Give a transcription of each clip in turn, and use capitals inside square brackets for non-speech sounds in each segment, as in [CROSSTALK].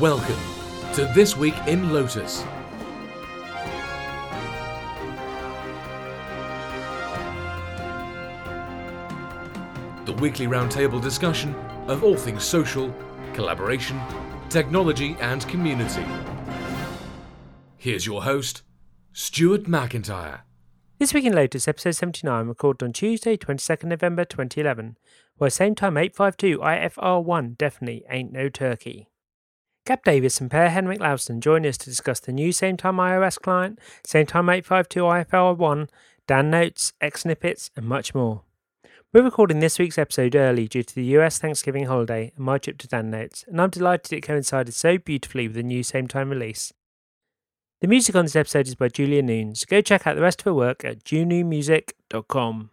Welcome to This Week in Lotus. The weekly roundtable discussion of all things social, collaboration, technology, and community. Here's your host, Stuart McIntyre. This Week in Lotus, episode 79, recorded on Tuesday, 22nd November 2011, where same time 852 IFR1 definitely ain't no turkey. Gab Davis and Per Henrik Lausten join us to discuss the new same time iOS client, same time 852 IFL 1, DanNotes, X Snippets, and much more. We're recording this week's episode early due to the US Thanksgiving holiday and my trip to DanNotes, and I'm delighted it coincided so beautifully with the new same time release. The music on this episode is by Julia Noons. Go check out the rest of her work at junumusic.com.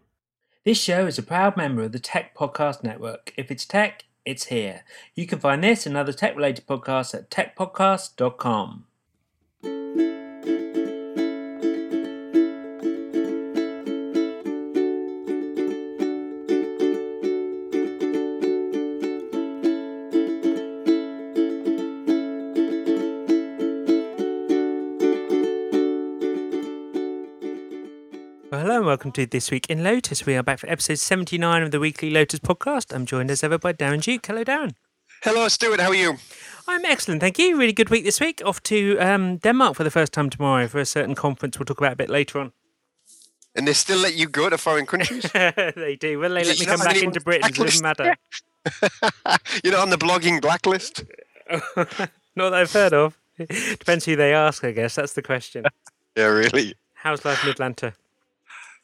This show is a proud member of the Tech Podcast Network. If it's tech, it's here. You can find this and other tech related podcasts at techpodcast.com. welcome to This Week in Lotus. We are back for episode 79 of the weekly Lotus podcast. I'm joined as ever by Darren Duke. Hello, Darren. Hello, Stuart. How are you? I'm excellent, thank you. Really good week this week. Off to um, Denmark for the first time tomorrow for a certain conference we'll talk about a bit later on. And they still let you go to foreign countries? [LAUGHS] they do. Well, they let me come back into Britain, it doesn't matter. [LAUGHS] You're not on the blogging blacklist? [LAUGHS] Not that I've heard of. Depends who they ask, I guess. That's the question. Yeah, really. How's life in Atlanta?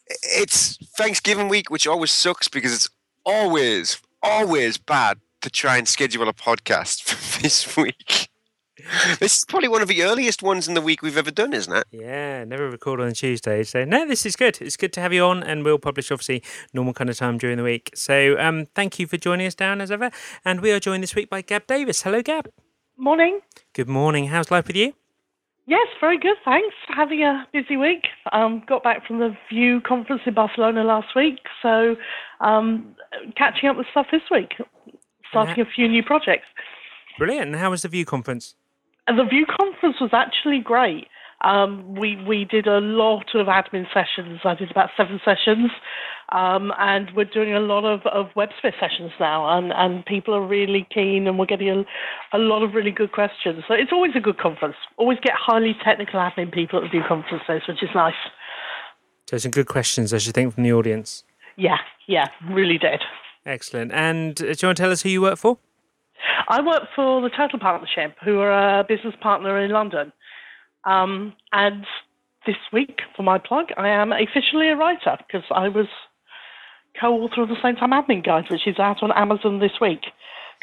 It's Thanksgiving week, which always sucks because it's always, always bad to try and schedule a podcast [LAUGHS] for this week. This is probably one of the earliest ones in the week we've ever done, isn't it? Yeah, never record on Tuesday. So no, this is good. It's good to have you on, and we'll publish obviously normal kind of time during the week. So um, thank you for joining us down as ever. And we are joined this week by Gab Davis. Hello, Gab. Morning. Good morning. How's life with you? Yes, very good. Thanks. Having a busy week. Um, got back from the View conference in Barcelona last week, so um, catching up with stuff this week. Starting a few new projects. Brilliant. And how was the View conference? And the View conference was actually great. Um, we we did a lot of admin sessions. I did about seven sessions, um, and we're doing a lot of, of WebSphere sessions now. And, and people are really keen, and we're getting a, a lot of really good questions. So it's always a good conference. Always get highly technical admin people at the conferences, which is nice. So some good questions, I should think, from the audience. Yeah, yeah, really did. Excellent. And uh, do you want to tell us who you work for? I work for the Total Partnership, who are a business partner in London. Um, and this week, for my plug, I am officially a writer because I was co-author of the Same Time Admin Guide, which is out on Amazon this week.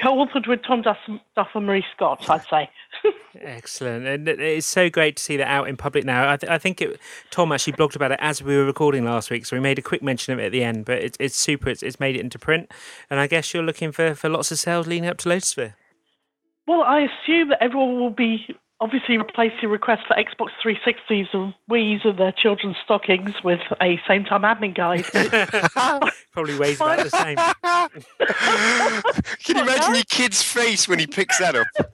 Co-authored with Tom Duff, Duff and Marie Scott, I'd say. [LAUGHS] Excellent. And it's so great to see that out in public now. I, th- I think it, Tom actually blogged about it as we were recording last week, so we made a quick mention of it at the end. But it's, it's super. It's, it's made it into print. And I guess you're looking for, for lots of sales leading up to Lotusphere. Well, I assume that everyone will be obviously replacing requests for Xbox 360s and Wii's and their children's stockings with a Same Time Admin Guide. [LAUGHS] Probably weighs about the same. [LAUGHS] Can you imagine your kid's face when he picks that up? [LAUGHS]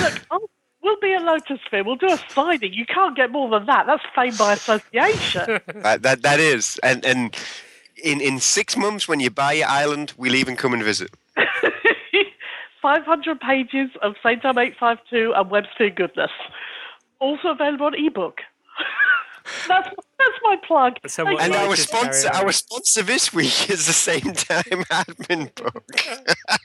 Look, oh, we'll be a Lotusphere. We'll do a signing. You can't get more than that. That's fame by association. That, that, that is. And, and in, in six months, when you buy your island, we'll even come and visit. 500 pages of Same Time 852 and WebSphere goodness. Also available on ebook. [LAUGHS] that's, that's my plug. Somewhat Thank And like our sponsor, our sponsor this week is the same time admin book. [LAUGHS]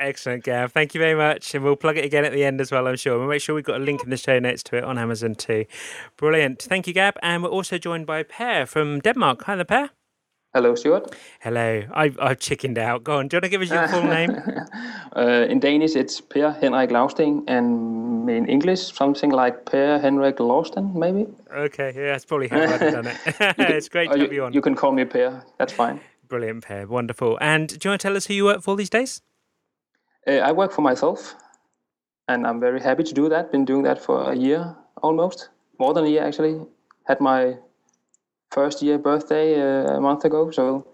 Excellent, Gab. Thank you very much. And we'll plug it again at the end as well, I'm sure. We'll make sure we've got a link in the show notes to it on Amazon too. Brilliant. Thank you, Gab. And we're also joined by Per from Denmark. Hi there, Per. Hello, Stuart. Hello. I've, I've chickened out. Go on. Do you want to give us your full [LAUGHS] name? Uh, in Danish, it's Per Henrik Lausting, and in English, something like Per Henrik Lausten, maybe. Okay, yeah, that's probably how I'd have done it. [LAUGHS] [LAUGHS] it's great to you, have you on. you can call me Per. That's fine. Brilliant, Per. Wonderful. And do you want to tell us who you work for these days? Uh, I work for myself, and I'm very happy to do that. Been doing that for a year almost, more than a year actually. Had my first year birthday uh, a month ago. So,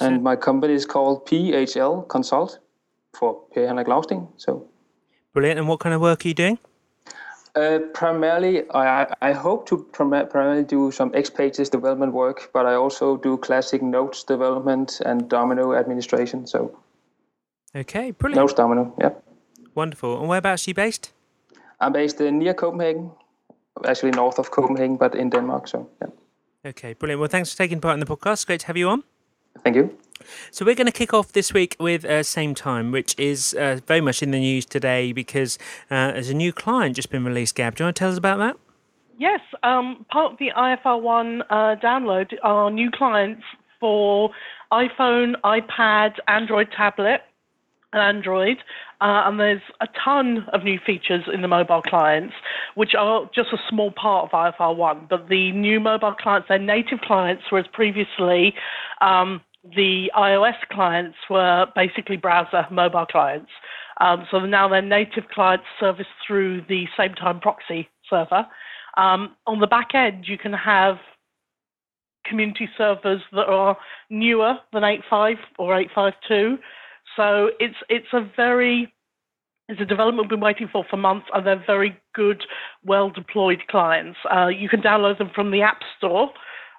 and my company is called PHL Consult, for Per Henrik Lausting. So Brilliant. And what kind of work are you doing? uh, primarily, I, I hope to prim- primarily do some X Pages development work, but I also do classic notes development and Domino administration. So Okay, brilliant. notes Domino, yeah. Wonderful. And whereabouts are you based? I'm based uh, near Copenhagen, actually north of Copenhagen, but in Denmark. So yeah, Okay, brilliant. Well, thanks for taking part in the podcast. Great to have you on. thank you. So we're going to kick off this week with uh, Same Time, which is uh, very much in the news today because uh, there's a new client just been released. Gab, do you want to tell us about that? Yes, um, part of the IFR1 uh, download are new clients for iPhone, iPad, Android tablet, and Android. Uh, and there's a ton of new features in the mobile clients, which are just a small part of IFR1. But the new mobile clients, they're native clients, whereas previously um, the iOS clients were basically browser mobile clients. Um, so now they're native clients serviced through the same time proxy server. Um, on the back end, you can have community servers that are newer than 8.5 or 8.5.2. So it's it's a very it's a development we've been waiting for for months, and they're very good, well deployed clients. Uh, you can download them from the App Store,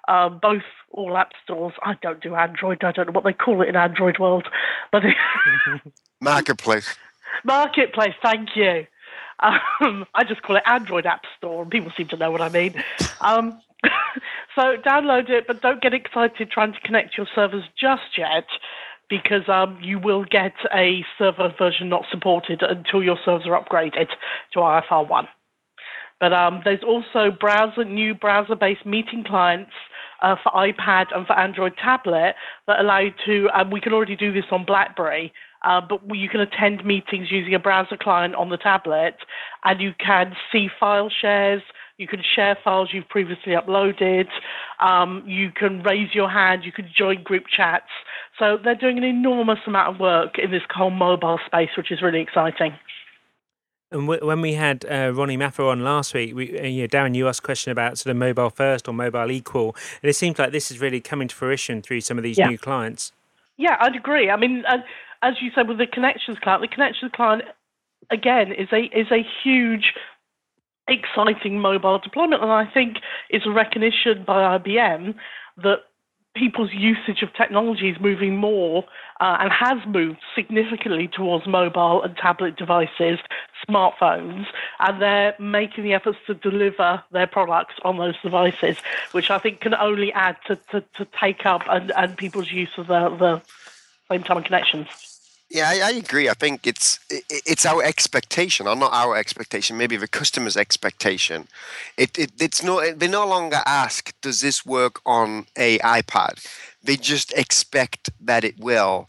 uh, both all app stores. I don't do Android. I don't know what they call it in Android world, but [LAUGHS] [LAUGHS] Marketplace. Marketplace. Thank you. Um, I just call it Android App Store, and people seem to know what I mean. Um, [LAUGHS] so download it, but don't get excited trying to connect your servers just yet, because um, you will get a server version not supported until your servers are upgraded to IFR1. But um, there's also browser new browser-based meeting clients uh, for iPad and for Android tablet that allow you to. Um, we can already do this on BlackBerry, uh, but you can attend meetings using a browser client on the tablet, and you can see file shares. You can share files you've previously uploaded. Um, you can raise your hand. You can join group chats. So they're doing an enormous amount of work in this whole mobile space, which is really exciting. And w- when we had uh, Ronnie Maffer on last week, we, uh, you know, Darren, you asked a question about sort of mobile first or mobile equal, and it seems like this is really coming to fruition through some of these Yeah. new clients. Yeah, I'd agree. I mean, uh, as you said with the connections client, the connections client again is a is a huge, exciting mobile deployment, and I think it's a recognition by IBM that people's usage of technology is moving more uh, and has moved significantly towards mobile and tablet devices, smartphones, and they're making the efforts to deliver their products on those devices, which I think can only add to, to, to take up and, and people's use of the, the same time connections. Yeah, I, I agree. I think it's it's our expectation, or not our expectation, maybe the customer's expectation. It, it it's no they no longer ask, does this work on a iPad? They just expect that it will,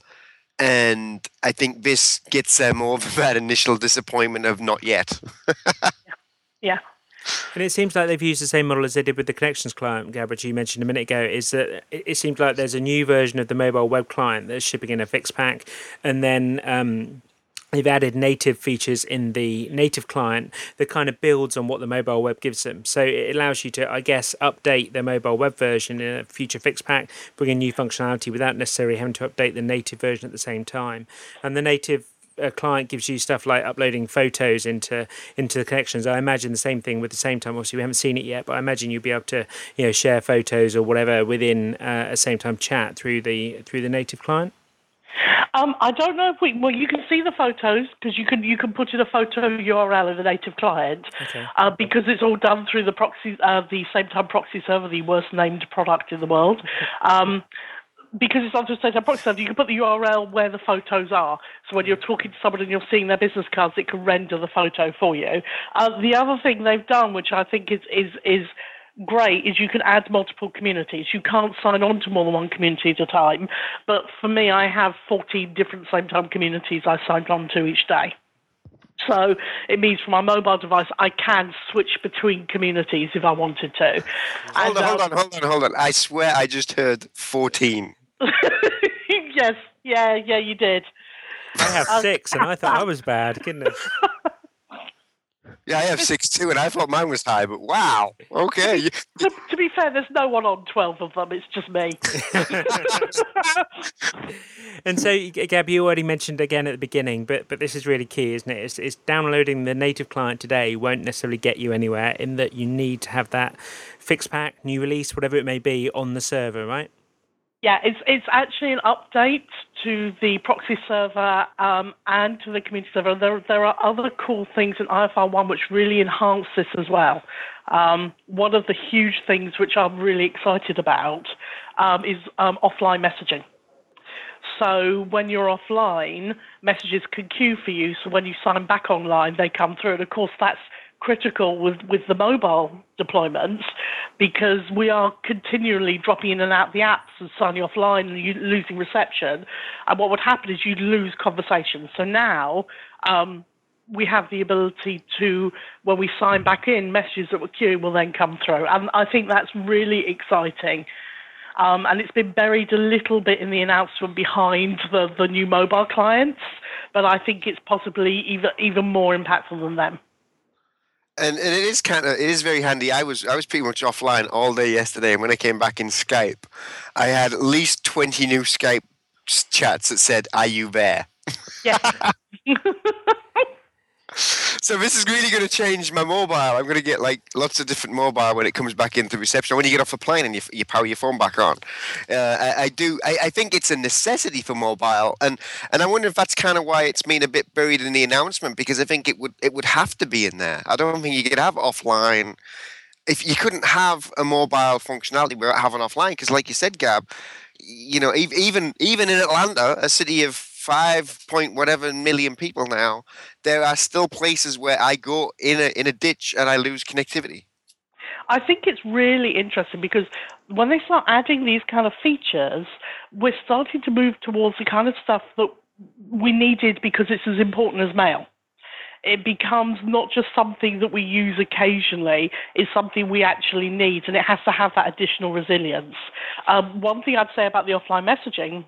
and I think this gets them over [LAUGHS] that initial disappointment of not yet. [LAUGHS] Yeah. And it seems like they've used the same model as they did with the connections client, Gab, you mentioned a minute ago. Is that it, seems like there's a new version of the mobile web client that's shipping in a fixed pack, and then um, they've added native features in the native client that kind of builds on what the mobile web gives them. So it allows you to, I guess, update the mobile web version in a future fixed pack, bring in new functionality without necessarily having to update the native version at the same time. And the native a client gives you stuff like uploading photos into into the connections. I imagine the same thing with the same time. Obviously, we haven't seen it yet, but I imagine you'll be able to you know share photos or whatever within uh, a same time chat through the through the native client. Um, I don't know if we. Well, you can see the photos because you can you can put in a photo URL in the native client Okay. uh, because it's all done through the proxy, uh, the same time proxy server, the worst named product in the world. Um, because it's on the same time proxy server, you can put the URL where the photos are. So when you're talking to someone and you're seeing their business cards, it can render the photo for you. Uh, the other thing they've done, which I think is is is great is you can add multiple communities. You can't sign on to more than one community at a time. But for me, I have 14 different same time communities I signed on to each day. So it means for my mobile device, I can switch between communities if I wanted to. Hold And, on, hold um, on, hold on, hold on. I swear I just heard 14. [LAUGHS] yes, yeah, yeah, you did. I have six, and I thought I was bad. Goodness. [LAUGHS] Yeah, I have six too, and I thought mine was high, but wow. Okay. To, to be fair, there's no one on 12 of them. It's just me. [LAUGHS] and so, Gab, you already mentioned again at the beginning, but but this is really key, isn't it? It's, it's downloading the native client today won't necessarily get you anywhere in that you need to have that fixed pack, new release, whatever it may be, on the server, right? Yeah, it's it's actually an update to the proxy server um, and to the community server. There there are other cool things in IFR one which really enhance this as well. Um, one of the huge things which I'm really excited about um, is um, offline messaging. So when you're offline, messages can queue for you. So when you sign back online, they come through. And of course, that's critical with, with the mobile deployments because we are continually dropping in and out the apps and signing offline and losing reception. And what would happen is you'd lose conversations. So now um, we have the ability to, when we sign back in, messages that were queuing will then come through. And I think that's really exciting. Um, and it's been buried a little bit in the announcement behind the, the new mobile clients, but I think it's possibly even even more impactful than them and, and it is kind of it is very handy. I was I was pretty much offline all day yesterday, and when I came back in Skype, I had at least twenty new Skype chats that said, "Are you there?" Yeah. [LAUGHS] [LAUGHS] so this is really going to change my mobile. I'm going to get like lots of different mobile when it comes back into reception. When you get off a plane and you, you power your phone back on, uh, I, I, do. I, I, think it's a necessity for mobile, and and I wonder if that's kind of why it's been a bit buried in the announcement because I think it would it would have to be in there. I don't think you could have offline. If you couldn't have a mobile functionality without having offline, because like you said, Gab, you know, even even in Atlanta, a city of five point whatever million people now, there are still places where I go in a in a ditch and I lose connectivity. I think it's really interesting because when they start adding these kind of features, we're starting to move towards the kind of stuff that we needed because it's as important as mail. It becomes not just something that we use occasionally, it's something we actually need, and it has to have that additional resilience. Um, one thing I'd say about the offline messaging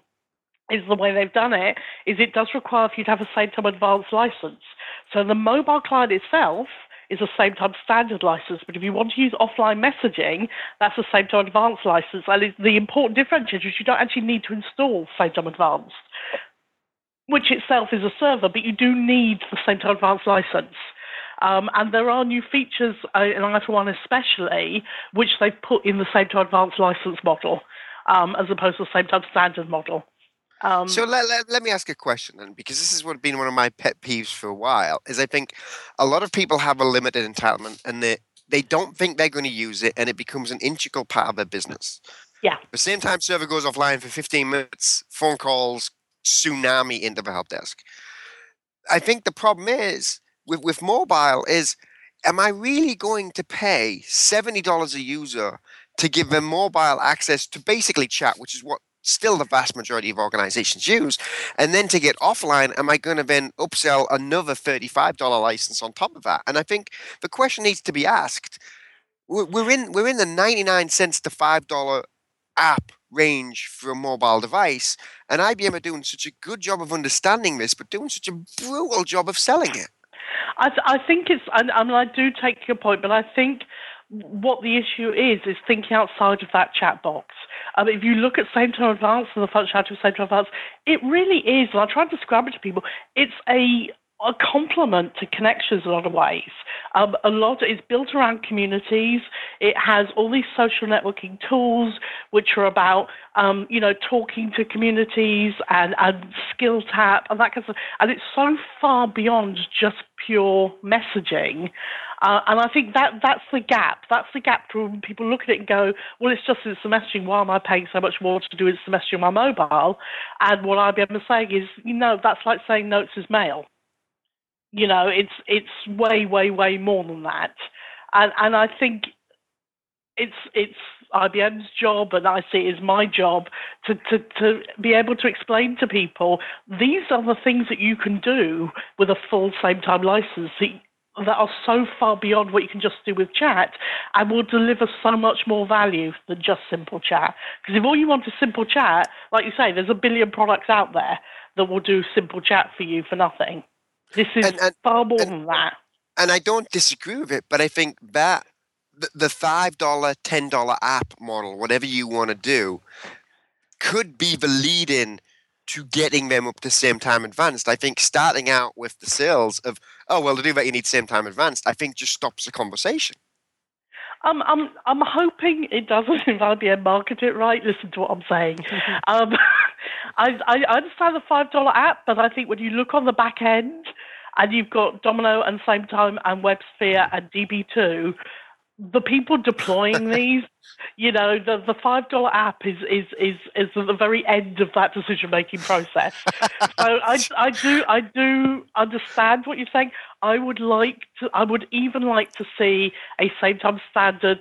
is the way they've done it is it does require for you to have a same time advanced license. So the mobile client itself is a same time standard license, but if you want to use offline messaging, that's a same time advanced license. And the important differentiator is you don't actually need to install same time advanced, which itself is a server, but you do need the same time advanced license. Um, and there are new features uh, in IFR 1 especially, which they've put in the same time advanced license model, um, as opposed to the same time standard model. Um, so let, let, let me ask a question then, because this is what has been one of my pet peeves for a while. Is I think a lot of people have a limited entitlement, and they they don't think they're going to use it, and it becomes an integral part of their business. Yeah. The same time server goes offline for 15 minutes, phone calls tsunami into the help desk. I think the problem is with with mobile is, am I really going to pay seventy dollars a user to give them mobile access to basically chat, which is what still the vast majority of organizations use. And then to get offline, am I going to then upsell another $35 license on top of that? And I think the question needs to be asked. We're in we're in the 99 cents to $5 app range for a mobile device, and IBM are doing such a good job of understanding this, but doing such a brutal job of selling it. I, th- I think it's, I, I mean, I do take your point, but I think what the issue is is thinking outside of that chat box. Um, if you look at Same Time Advance and the functionality of Same Time Advance, it really is, and I try to describe it to people, it's a a complement to connections in a lot of ways. Um, a lot is built around communities. It has all these social networking tools, which are about um, you know talking to communities and, and skill tap and that kind of stuff. And it's so far beyond just pure messaging. Uh, and I think that that's the gap. That's the gap when people look at it and go, well, it's just it's the messaging. Why am I paying so much more to do messaging on my mobile? And what IBM is saying is, you know, that's like saying notes is mail. You know, it's it's way, way, way more than that. And and I think it's it's IBM's job, and I see it as my job to, to, to be able to explain to people these are the things that you can do with a full same time license are so far beyond what you can just do with chat and will deliver so much more value than just simple chat. Because if all you want is simple chat, like you say, there's a billion products out there that will do simple chat for you for nothing. This is and, and, far more and, than that. and I don't disagree with it, but I think that the, the $5, $10 app model, whatever you want to do, could be the lead in to getting them up to same time advanced. I think starting out with the sales of, oh, well, to do that, you need same time advanced, I think just stops the conversation. Um, I'm I'm hoping it doesn't [LAUGHS] if IBM market it right. Listen to what I'm saying. [LAUGHS] um, [LAUGHS] I, I understand the five dollar app, but I think when you look on the back end and you've got Domino and Same Time and WebSphere and DB2, the people deploying [LAUGHS] these, you know, the, the five dollar app is, is is is at the very end of that decision making process. so I, I do I do understand what you're saying. I would like to I would even like to see a same time standard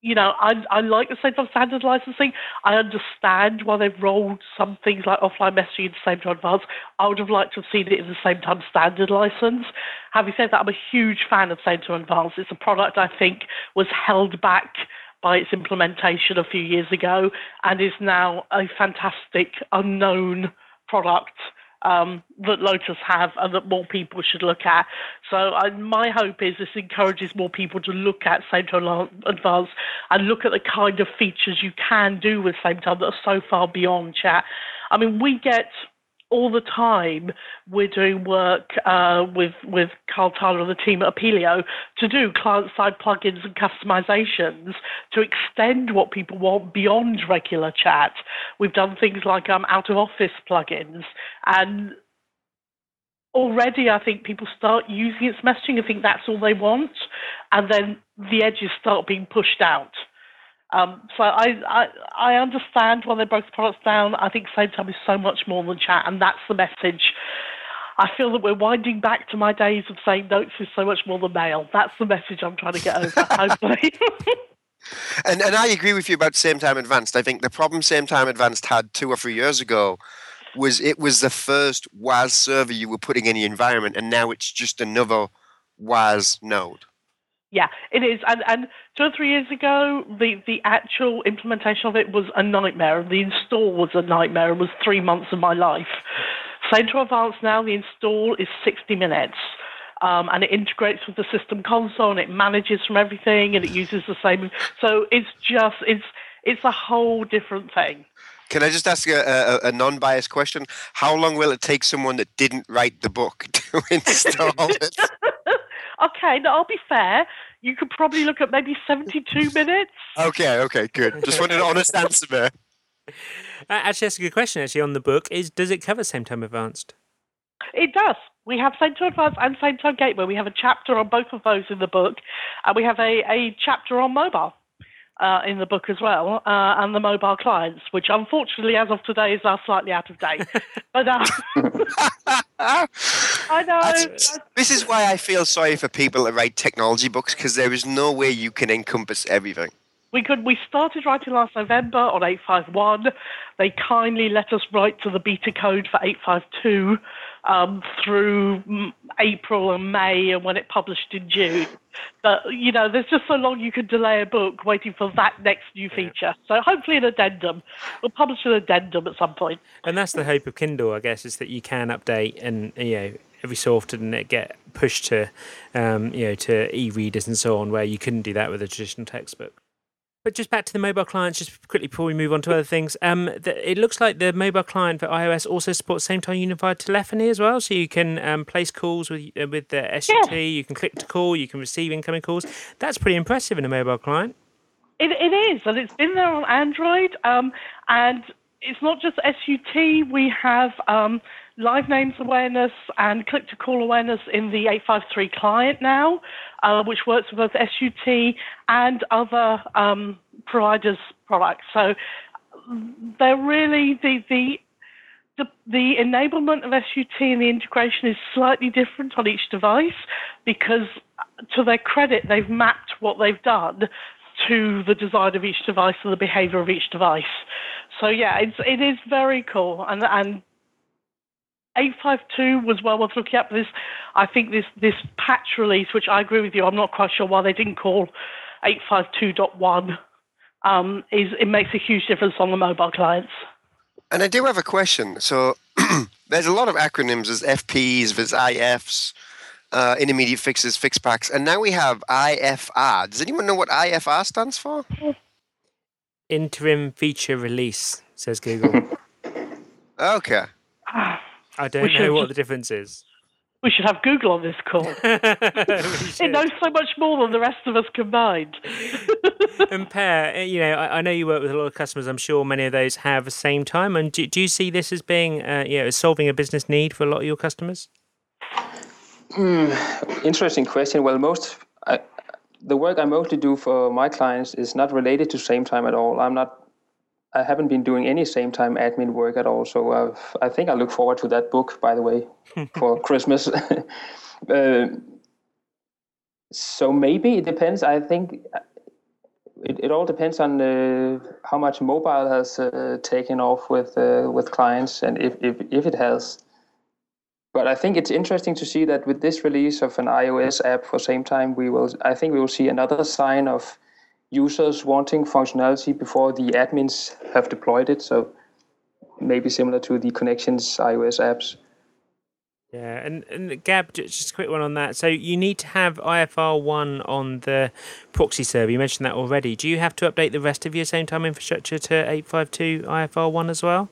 you know, I, I like the same time standard licensing. I understand why they've rolled some things like offline messaging into same time advance. I would have liked to have seen it in the same time standard license. Having said that, I'm a huge fan of same time advance. It's a product I think was held back by its implementation a few years ago and is now a fantastic unknown product um, that Lotus have and that more people should look at. So I, my hope is this encourages more people to look at Same Time advance and look at the kind of features you can do with Same Time that are so far beyond chat. I mean, we get all the time we're doing work uh, with with Carl Tyler and the team at Epilio to do client side plugins and customizations to extend what people want beyond regular chat. We've done things like um, out of office plugins and already I think people start using its messaging and think that's all they want and then the edges start being pushed out. Um, so I, I, I understand why they broke the products down. I think same time is so much more than chat, and that's the message. I feel that we're winding back to my days of saying notes is so much more than mail. That's the message I'm trying to get over, [LAUGHS] hopefully. and and I agree with you about same time advanced. I think the problem same time advanced had two or three years ago was it was the first WAS server you were putting in the environment, and now it's just another WAS node. Yeah, it is. And, and two or three years ago, the, the actual implementation of it was a nightmare. The install was a nightmare. It was three months of my life. To Advance now, the install is 60 minutes. Um, and it integrates with the system console and it manages from everything and it uses the same. So it's just, it's, it's a whole different thing. Can I just ask a, a, a non-biased question? How long will it take someone that didn't write the book [LAUGHS] to install [LAUGHS] it? Okay, now I'll be fair. You could probably look at maybe 72 minutes. Okay, okay, good. Just wanted an honest answer there. [LAUGHS] Actually, that's a good question. Actually, on the book is does it cover same time advanced? It does. We have same time advanced and same time gateway. We have a chapter on both of those in the book, and we have a, a chapter on mobile uh, in the book as well, uh, and the mobile clients, which unfortunately, as of today, is are slightly out of date. [LAUGHS] but uh, [LAUGHS] I know. That's, this is why I feel sorry for people that write technology books because there is no way you can encompass everything. We could. We started writing last November on 851. They kindly let us write to the beta code for 852 um, through April and May, and when it published in June. But you know, there's just so long you can delay a book waiting for that next new feature. So hopefully, an addendum. We'll publish an addendum at some point. And that's the hope of Kindle, I guess, is that you can update and you know every so often it get pushed to um, you know to e-readers and so on, where you couldn't do that with a traditional textbook. But just back to the mobile clients, just quickly before we move on to other things. Um, the, it looks like the mobile client for iOS also supports same time unified telephony as well, so you can um, place calls with uh, with the SUT. Yeah. You can click to call, you can receive incoming calls. That's pretty impressive in a mobile client. It, it is, and it's been there on Android. Um, and it's not just SUT. We have um, live names awareness and click to call awareness in the 853 client now, uh, which works with both SUT and other um, providers' products. So they're really the, the the, the enablement of SUT and the integration is slightly different on each device because, to their credit, they've mapped what they've done to the design of each device and the behavior of each device. So yeah, it's it is very cool, and and 852 was well worth looking at. But This, I think this this patch release, which I agree with you, I'm not quite sure why they didn't call 852.1. Um, is it makes a huge difference on the mobile clients. And I do have a question. So [CLEARS THROAT] there's a lot of acronyms. There's FPs, there's IFs. uh, intermediate fixes, fix packs, and now we have IFR. Does anyone know what IFR stands for? Interim feature release, says Google. [LAUGHS] Okay. I don't We should know what the difference is. We should have Google on this call. [LAUGHS] [LAUGHS] It knows so much more than the rest of us combined. [LAUGHS] and Per, uh, you know, I, I know you work with a lot of customers. I'm sure many of those have the same time. And do, do you see this as being, uh, you know, solving a business need for a lot of your customers? Interesting question. Well, most I, the work I mostly do for my clients is not related to same time at all. I'm not. I haven't been doing any same time admin work at all. So I've, I think I look forward to that book, by the way, [LAUGHS] for Christmas. [LAUGHS] uh, so maybe it depends. I think it, it all depends on uh, how much mobile has uh, taken off with uh, with clients and if, if if it has. But I think it's interesting to see that with this release of an iOS app for same time, we will. I think we will see another sign of users wanting functionality before the admins have deployed it. So maybe similar to the connections iOS apps. Yeah, and, and Gab, just a quick one on that. So you need to have IFR one on the proxy server. You mentioned that already. Do you have to update the rest of your same time infrastructure to 852 IFR one as well?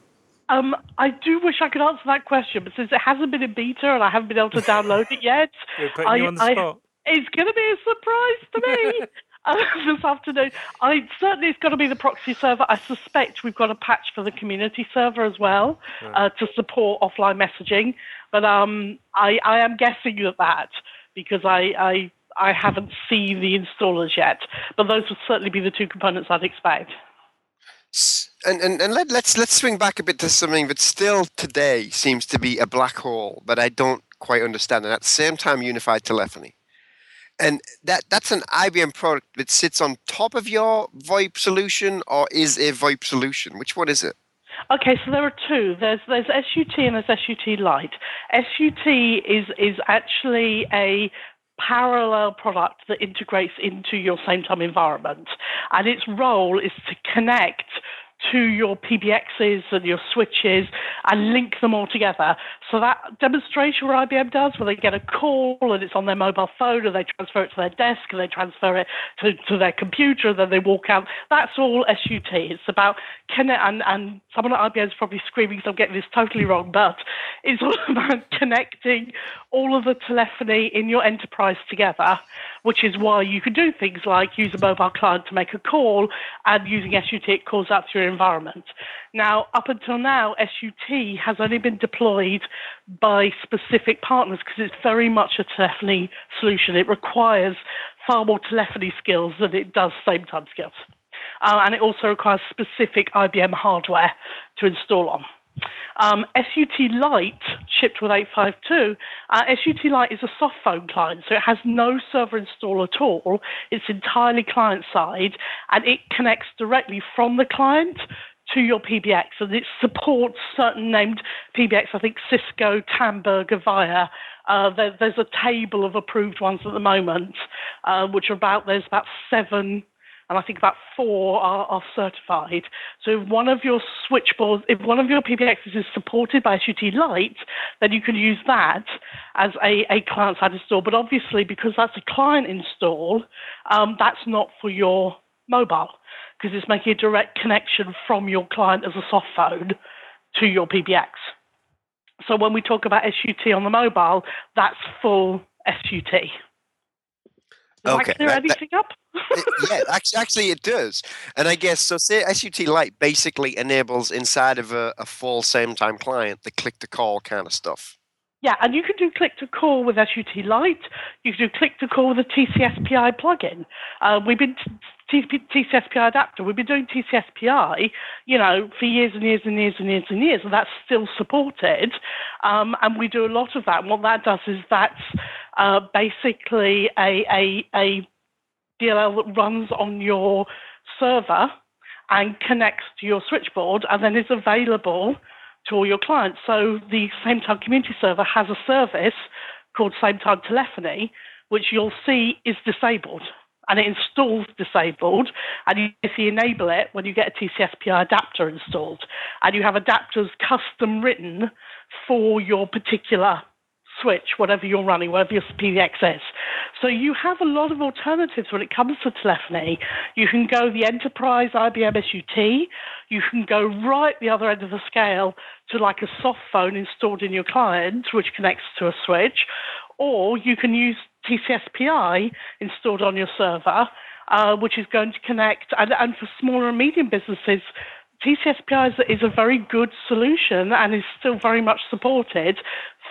Um, I do wish I could answer that question, but since it hasn't been in beta and I haven't been able to download it yet, [LAUGHS] We're putting I, you on the I- it's going to be a surprise to me [LAUGHS] [LAUGHS] this afternoon. I certainly it's going to be the proxy server. I suspect we've got a patch for the community server as well uh, to support offline messaging. But um, I, I am guessing at that because I, I I haven't seen the installers yet. But those would certainly be the two components I'd expect. And, and, and let, let's let's swing back a bit to something that still today seems to be a black hole that I don't quite understand. And at the same time, unified telephony. And that that's an IBM product that sits on top of your VoIP solution, or is a VoIP solution? Which one is it? Okay, so there are two. There's there's SUT and there's SUT Lite. SUT is is actually a parallel product that integrates into your same time environment, and its role is to connect to your PBXs and your switches and link them all together. So that demonstration where IBM does, where they get a call and it's on their mobile phone and they transfer it to their desk and they transfer it to, to their computer and then they walk out, that's all SUT. It's about connect, and, and someone at IBM is probably screaming, so I'm getting this totally wrong, but it's all [LAUGHS] about connecting all of the telephony in your enterprise together, which is why you can do things like use a mobile client to make a call and using SUT it calls out to your environment. Now, up until now, SUT has only been deployed by specific partners because it's very much a telephony solution. It requires far more telephony skills than it does same time skills. Uh, and it also requires specific IBM hardware to install on. Um, SUT Lite, shipped with 852, uh, SUT Lite is a soft phone client, so it has no server install at all. It's entirely client side, and it connects directly from the client to your PBX, and it supports certain named PBX, I think Cisco, Tandberg, Avaya. Uh, there, there's a table of approved ones at the moment, uh, which are about, there's about seven and I think about four are, are certified. So if one of your switchboards, if one of your PBXs is supported by SUT Lite, then you can use that as a, a client-side install. But obviously, because that's a client install, um, that's not for your mobile because it's making a direct connection from your client as a soft phone to your PBX. So when we talk about SUT on the mobile, that's full SUT. Does Okay, that clear that- that- anything up? It- yeah, [LAUGHS] actually, actually, it does. And I guess so. Say SUT Lite basically enables inside of a, a full same time client the click to call kind of stuff. Yeah, and you can do click to call with SUT Lite. You can do click to call with a TCSPI plugin. Uh, we've been t- T- TCSPI adapter. We've been doing TCSPI, you know, for years and years and years and years and years, and that's still supported. Um, and we do a lot of that. And what that does is that's uh, basically a, a a DLL that runs on your server and connects to your switchboard, and then is available to all your clients. So the Same Time Community Server has a service called Same Time Telephony, which you'll see is disabled. And it installs disabled, and you basically enable it when you get a TCSPI adapter installed. And you have adapters custom written for your particular switch, whatever you're running, whatever your PBX is. So you have a lot of alternatives when it comes to telephony. You can go the enterprise IBM SUT. You can go right the other end of the scale to like a soft phone installed in your client, which connects to a switch, or you can use TCS/PI installed on your server, uh, which is going to connect. And, and for smaller and medium businesses, TCS/PI is, is a very good solution and is still very much supported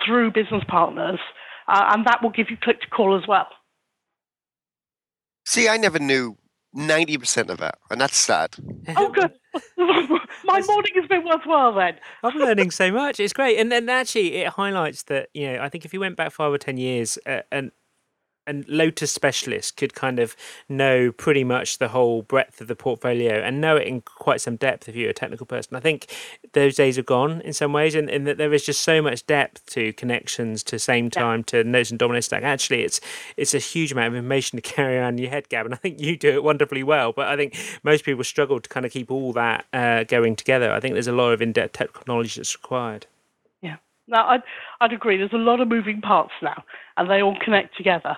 through business partners, uh, and that will give you click to call as well. See, I never knew 90% of that, and that's sad. Oh, good. [LAUGHS] My morning has been worthwhile then. I'm learning so much. It's great, and then actually it highlights that you know I think if you went back five or ten years, uh, and and Lotus specialist could kind of know pretty much the whole breadth of the portfolio and know it in quite some depth if you're a technical person. I think those days are gone in some ways, and, and that there is just so much depth to connections, to same time, yeah. to notes and Domino stack. Actually, it's it's a huge amount of information to [LAUGHS] carry around in your head, Gab, and I think you do it wonderfully well. But I think most people struggle to kind of keep all that uh, going together. I think there's a lot of in-depth technical knowledge that's required. No, I'd, I'd agree. There's a lot of moving parts now, and they all connect together.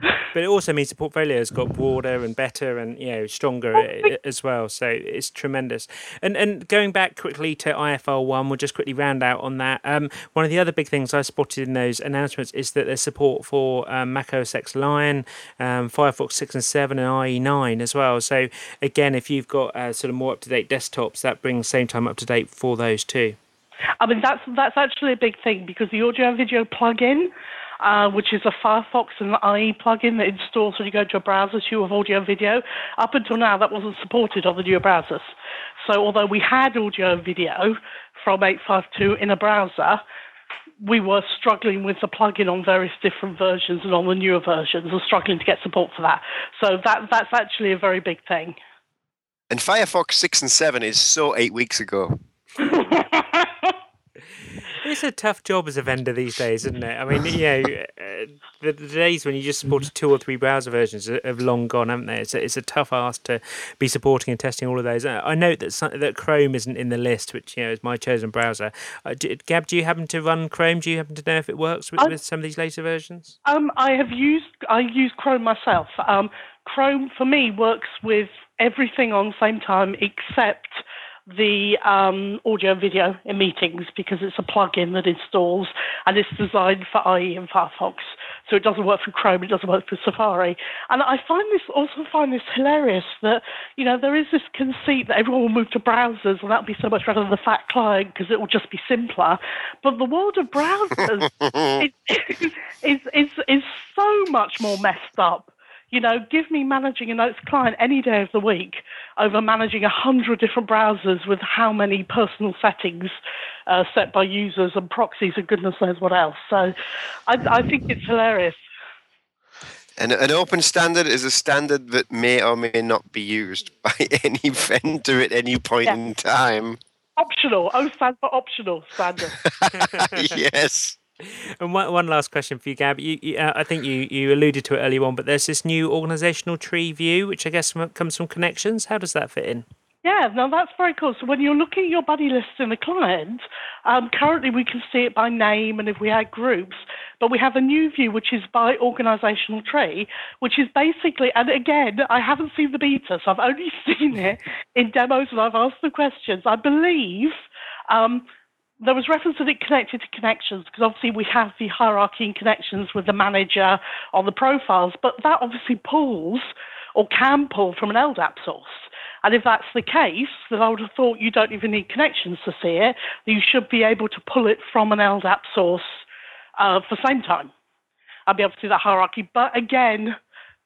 [LAUGHS] but it also means the portfolio has got broader and better and you know stronger as well. So it's tremendous. And and going back quickly to IFL one, we'll just quickly round out on that. Um, one of the other big things I spotted in those announcements is that there's support for um, Mac OS X Lion, um, Firefox six and seven, and IE nine as well. So again, if you've got uh, sort of more up to date desktops, that brings same time up to date for those too. I mean, that's that's actually a big thing because the audio and video plugin, uh, which is a Firefox and IE plugin that installs when you go to a browser to have audio and video, up until now that wasn't supported on the newer browsers. So although we had audio and video from 852 in a browser, we were struggling with the plugin on various different versions and on the newer versions and struggling to get support for that. So that that's actually a very big thing. And Firefox 6 and 7 is so eight weeks ago. It's a tough job as a vendor these days, isn't it? I mean, you know, uh, the, the, days when you just supported two or three browser versions have long gone, haven't they? It's a, it's a tough ask to be supporting and testing all of those. I note that some, that Chrome isn't in the list, which you know is my chosen browser. Uh, do, Gab, do you happen to run Chrome? Do you happen to know if it works with, with some of these later versions? Um, I have used I use Chrome myself. Um, Chrome for me works with everything on the same time except the um, audio and video in meetings because it's a plugin that installs and it's designed for IE and Firefox. So it doesn't work for Chrome, it doesn't work for Safari. And I find this also find this hilarious that you know there is this conceit that everyone will move to browsers and that'll be so much better than the fat client because it will just be simpler. But the world of browsers [LAUGHS] is, [LAUGHS] is, is, is so much more messed up you know, give me managing a notes client any day of the week over managing a hundred different browsers with how many personal settings uh, set by users and proxies and goodness knows what else. So I, I think it's hilarious. And an open standard is a standard that may or may not be used [LAUGHS] by any vendor at any point yeah. in time. Optional. O stands for optional standard. [LAUGHS] yes. [LAUGHS] And one, one last question for you, Gab. You, you, uh, I think you, you alluded to it earlier on, but there's this new organizational tree view, which I guess comes from connections. How does that fit in? Yeah, no, that's very cool. So when you're looking at your buddy list in the client, um, currently we can see it by name and if we had groups, but we have a new view which is by organizational tree, which is basically, and again, I haven't seen the beta, so I've only [LAUGHS] seen it in demos and I've asked the questions. I believe um, there was reference that it connected to connections because obviously we have the hierarchy in connections with the manager on the profiles, but that obviously pulls or can pull from an LDAP source. And if that's the case, then I would have thought you don't even need connections to see it. You should be able to pull it from an LDAP source uh, for the same time. I'll be able to see that hierarchy. But again,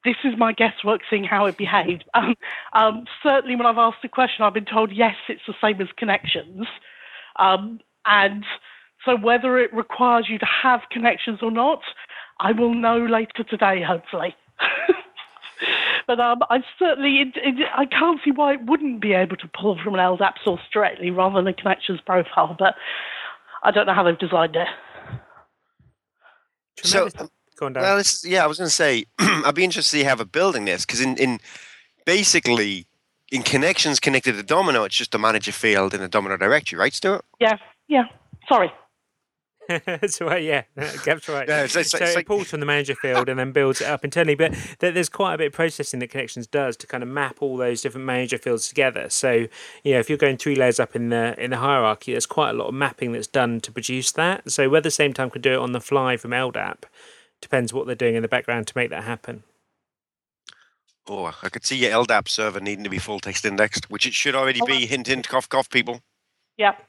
this is my guesswork seeing how it behaved. [LAUGHS] Um, um, certainly, when I've asked the question, I've been told yes, it's the same as connections. Um, and so, whether it requires you to have connections or not, I will know later today, hopefully. [LAUGHS] but um, I certainly, it, it, I can't see why it wouldn't be able to pull from an LDAP source directly rather than a connections profile. But I don't know how they've designed it. So, well, yeah, I was going to say, [CLEARS THROAT] I'd be interested to see how they're building this because in, in basically in connections connected to Domino, it's just a manager field in a Domino directory, right, Stuart? Yeah, yeah. Sorry. [LAUGHS] That's right, yeah, [LAUGHS] that's right. Yeah, it's- it's- so it's it like- pulls from the manager field and then builds it up internally. But there- there's quite a bit of processing that Connections does to kind of map all those different manager fields together. So you know, if you're going three layers up in the in the hierarchy, there's quite a lot of mapping that's done to produce that. So whether the same time can do it on the fly from LDAP depends what they're doing in the background to make that happen. Oh, I could see your LDAP server needing to be full text indexed, which it should already Oh, be. Hint, hint, cough, cough, people. Yep.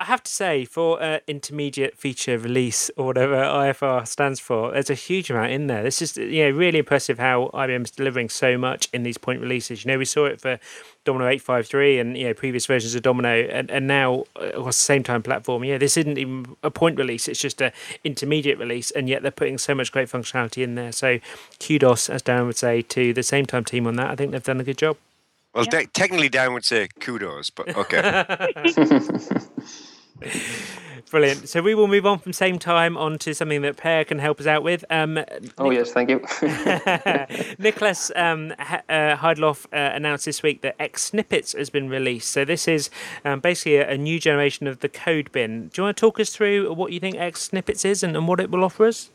I have to say, for uh, intermediate feature release or whatever IFR stands for, there's a huge amount in there. This is you know really impressive how IBM's delivering so much in these point releases. You know, we saw it for Domino 853 and you know previous versions of Domino, and, and now uh, across the Sametime platform. Yeah, this isn't even a point release; it's just a intermediate release, and yet they're putting so much great functionality in there. So, kudos, as Darren would say, to the Sametime team on that. I think they've done a good job. Well, Yeah. te- technically, Dan would say kudos, but okay. [LAUGHS] [LAUGHS] [LAUGHS] Brilliant. So we will move on from Sametime on to something that Per can help us out with. Um, Oh yes, thank you. [LAUGHS] Niklas um, ha- uh, Heidloff uh, announced this week that XSnippets has been released. So this is um, basically a, a new generation of the code bin. Do you want to talk us through what you think XSnippets is and, and what it will offer us?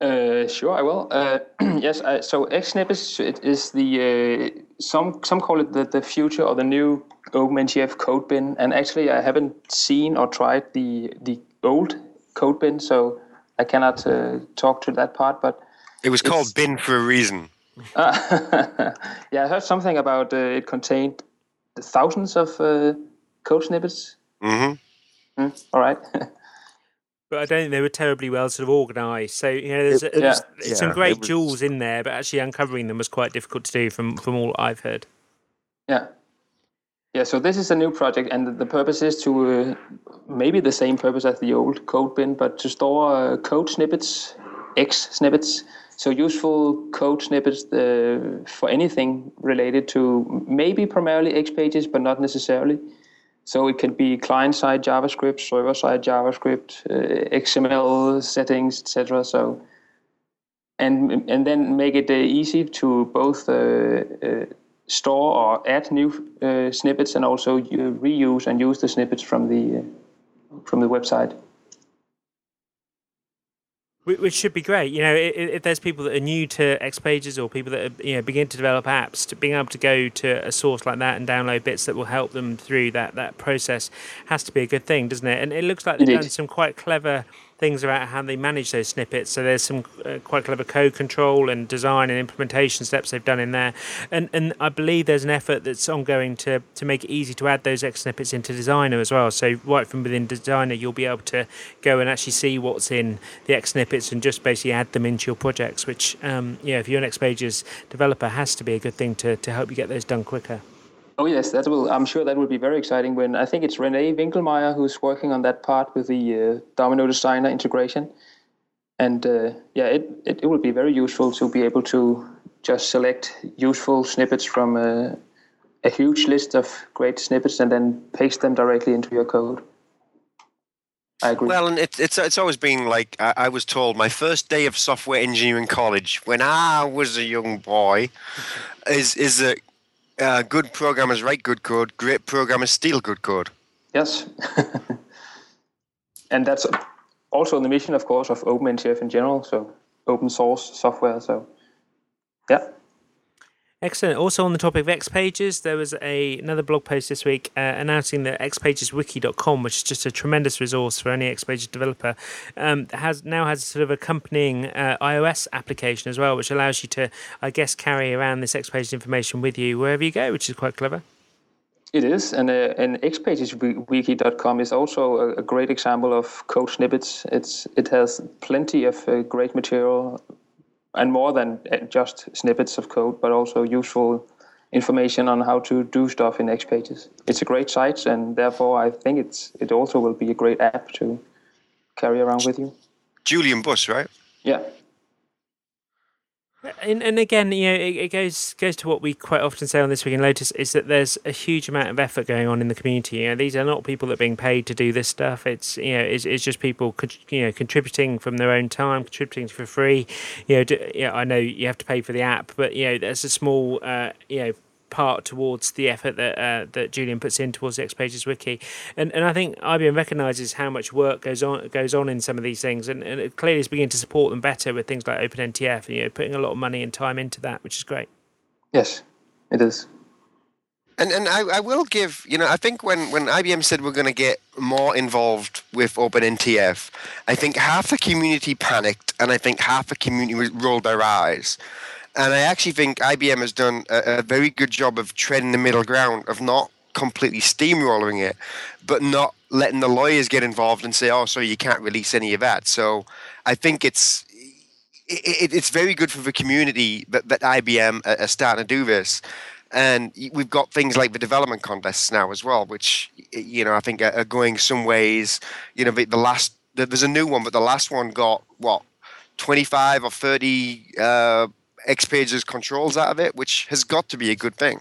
Uh, sure, I will. Uh, [CLEARS THROAT] yes, I, so Snippets it is the uh, some some call it the, the future or the new OpenNTF code bin, and actually I haven't seen or tried the the old code bin, so I cannot uh, talk to that part. But It was called bin for a reason. uh, [LAUGHS] yeah, I heard something about uh, it contained thousands of uh, code snippets. hmm Hmm, all right. [LAUGHS] But I don't think they were terribly well sort of organised. So you know, there's, It- there's yeah, some great was- jewels in there, but actually uncovering them was quite difficult to do from from all I've heard. Yeah. Yeah, so this is a new project, and the purpose is to uh, maybe the same purpose as the old code bin, but to store uh, code snippets, XSnippets, so useful code snippets uh, for anything related to maybe primarily XPages, but not necessarily. So it can be client-side JavaScript, server-side JavaScript, uh, XML settings, etc. So and and then make it uh, easy to both uh, store or add new uh, snippets and also reuse and use the snippets from the uh, from the website. Which should be great. You know, if there's people that are new to XPages or people that are, you know begin to develop apps, to being able to go to a source like that and download bits that will help them through that that process has to be a good thing, doesn't it? And it looks like they've Indeed. done some quite clever things about how they manage those snippets. So there's some uh, quite clever code control and design and implementation steps they've done in there. And and I believe there's an effort that's ongoing to to make it easy to add those XSnippets into Designer as well. So right from within Designer, you'll be able to go and actually see what's in the XSnippets and just basically add them into your projects. Which um, yeah, if you're an XPages developer, has to be a good thing to to help you get those done quicker. Oh yes, that will. I'm sure that will be very exciting. When I think it's René Winkelmeier who's working on that part with the uh, Domino Designer integration, and uh, yeah, it, it it will be very useful to be able to just select useful snippets from uh, a huge list of great snippets and then paste them directly into your code. I agree. Well, and it's it's it's always been like I, I was told my first day of software engineering college when I was a young boy [LAUGHS] is is that uh, good programmers write good code, great programmers steal good code. Yes. [LAUGHS] and that's also the mission, of course, of OpenNTF in general. So open source software. So yeah. Excellent. Also on the topic of XPages, there was a another blog post this week uh, announcing that xpageswiki.com, which is just a tremendous resource for any XPages developer, um, has now has sort of accompanying uh, iOS application as well, which allows you to, I guess, carry around this XPages information with you wherever you go, which is quite clever. It is, and uh, and xpageswiki.com is also a, a great example of code snippets. It's it has plenty of uh, great material, and more than uh, just snippets of code, but also useful information on how to do stuff in XPages. It's a great site, and therefore I think it's it also will be a great app to carry around with you. Julian Buss, right? Yeah. And, and again, you know, it, it goes goes to what we quite often say on this week in Lotus is that there's a huge amount of effort going on in the community. You know, these are not people that are being paid to do this stuff. It's you know, it's, it's just people you know contributing from their own time, contributing for free. You know, d- yeah, I know you have to pay for the app, but you know, there's a small uh, you know part towards the effort that uh, that Julian puts in towards the XPages wiki, and and I think IBM recognises how much work goes on goes on in some of these things, and, and it clearly is beginning to support them better with things like OpenNTF. And you know, putting a lot of money and time into that, which is great. Yes, it is. And and I, I will give you know I think when, when IBM said we're going to get more involved with OpenNTF, I think half the community panicked and I think half the community rolled their eyes. And I actually think IBM has done a, a very good job of treading the middle ground of not completely steamrolling it, but not letting the lawyers get involved and say, "Oh, so you can't release any of that." So I think it's it, it's very good for the community that, that IBM are starting to do this. And we've got things like the development contests now as well, which you know I think are, going some ways. You know, the, the last there's a new one, but the last one got what 25 or 30 uh, XPages controls out of it, which has got to be a good thing.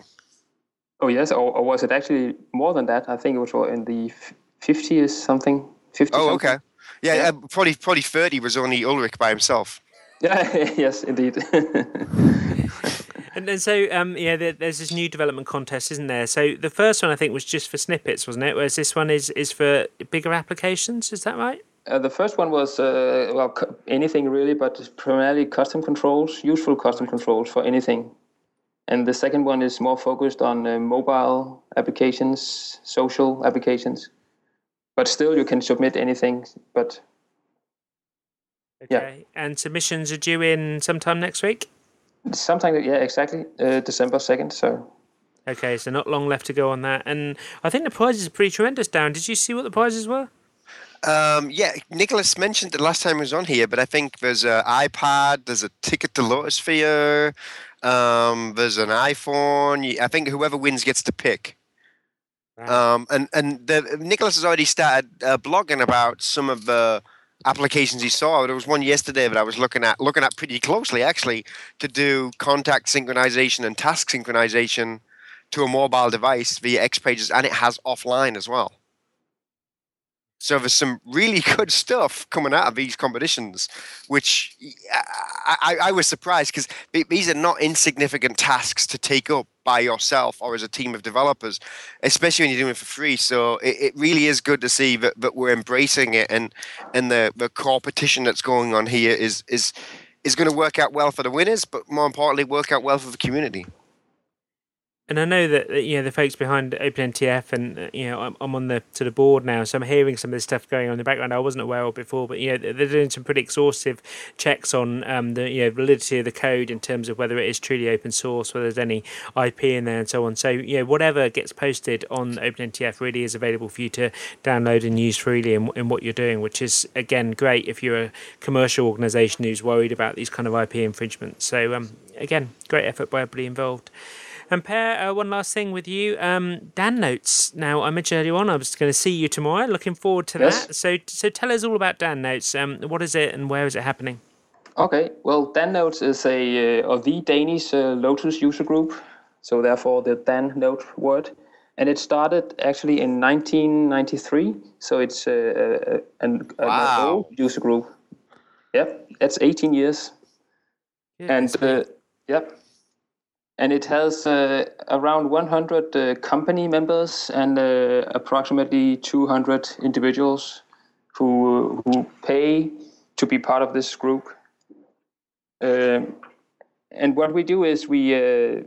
Oh yes, or, or was it actually more than that? I think it was in the fifties something. 50 oh, something. okay. Yeah, yeah. Uh, probably probably 30 was only Ulrich by himself. Yeah, [LAUGHS] yes, indeed. and then so um, yeah, there's this new development contest, isn't there? So the first one I think was just for snippets, wasn't it? Whereas this one is is for bigger applications. Is that right? Uh, the first one was uh, well anything really, but primarily custom controls, useful custom controls for anything. And the second one is more focused on uh, mobile applications, social applications. But still, you can submit anything. But Okay. Yeah. And submissions are due in sometime next week? Sometime, yeah, exactly. Uh, December 2nd. So. Okay, so not long left to go on that. And I think the prizes are pretty tremendous, down. Did you see what the prizes were? Um, yeah, Niklas mentioned it last time he was on here, but I think there's an iPad, there's a ticket to Lotusphere, um, there's an iPhone. I think whoever wins gets to pick. Um, and and the, Niklas has already started uh, blogging about some of the applications he saw. There was one yesterday that I was looking at, looking at pretty closely actually, to do contact synchronization and task synchronization to a mobile device via XPages, and it has offline as well. So there's some really [LAUGHS] good stuff coming out of these competitions, which I, I, I was surprised because these are not insignificant tasks to take up by yourself or as a team of developers, especially when you're doing it for free. So it, it really is good to see that, that we're embracing it and and the, the competition that's going on here is is is going to work out well for the winners, but more importantly, work out well for the community and I know that you know the folks behind OpenNTF, and uh, you know I'm, I'm on the to the board now, so I'm hearing some of this stuff going on in the background. I wasn't aware of before, but you know they're doing some pretty exhaustive checks on um, the you know validity of the code in terms of whether it is truly open source, whether there's any IP in there, and so on. So you know whatever gets posted on OpenNTF really is available for you to download and use freely in, in what you're doing, which is again great if you're a commercial organisation who's worried about these kind of IP infringements. So um, again, great effort by everybody involved. And Per, uh, one last thing with you. Um, DanNotes. Now, I mentioned earlier on I was going to see you tomorrow. Looking forward to yes. that. So, so tell us all about DanNotes. Um, what is it and where is it happening? Okay. Well, DanNotes is a uh, of the Danish uh, Lotus user group. So therefore, the Dan Note word. And it started actually in 1993. So it's uh, an, wow. an old user group. Yep, that's 18 years. Yeah, and uh, yep, and it has uh, around 100 uh, company members and uh, approximately 200 individuals who who pay to be part of this group. Um, and what we do is we, uh,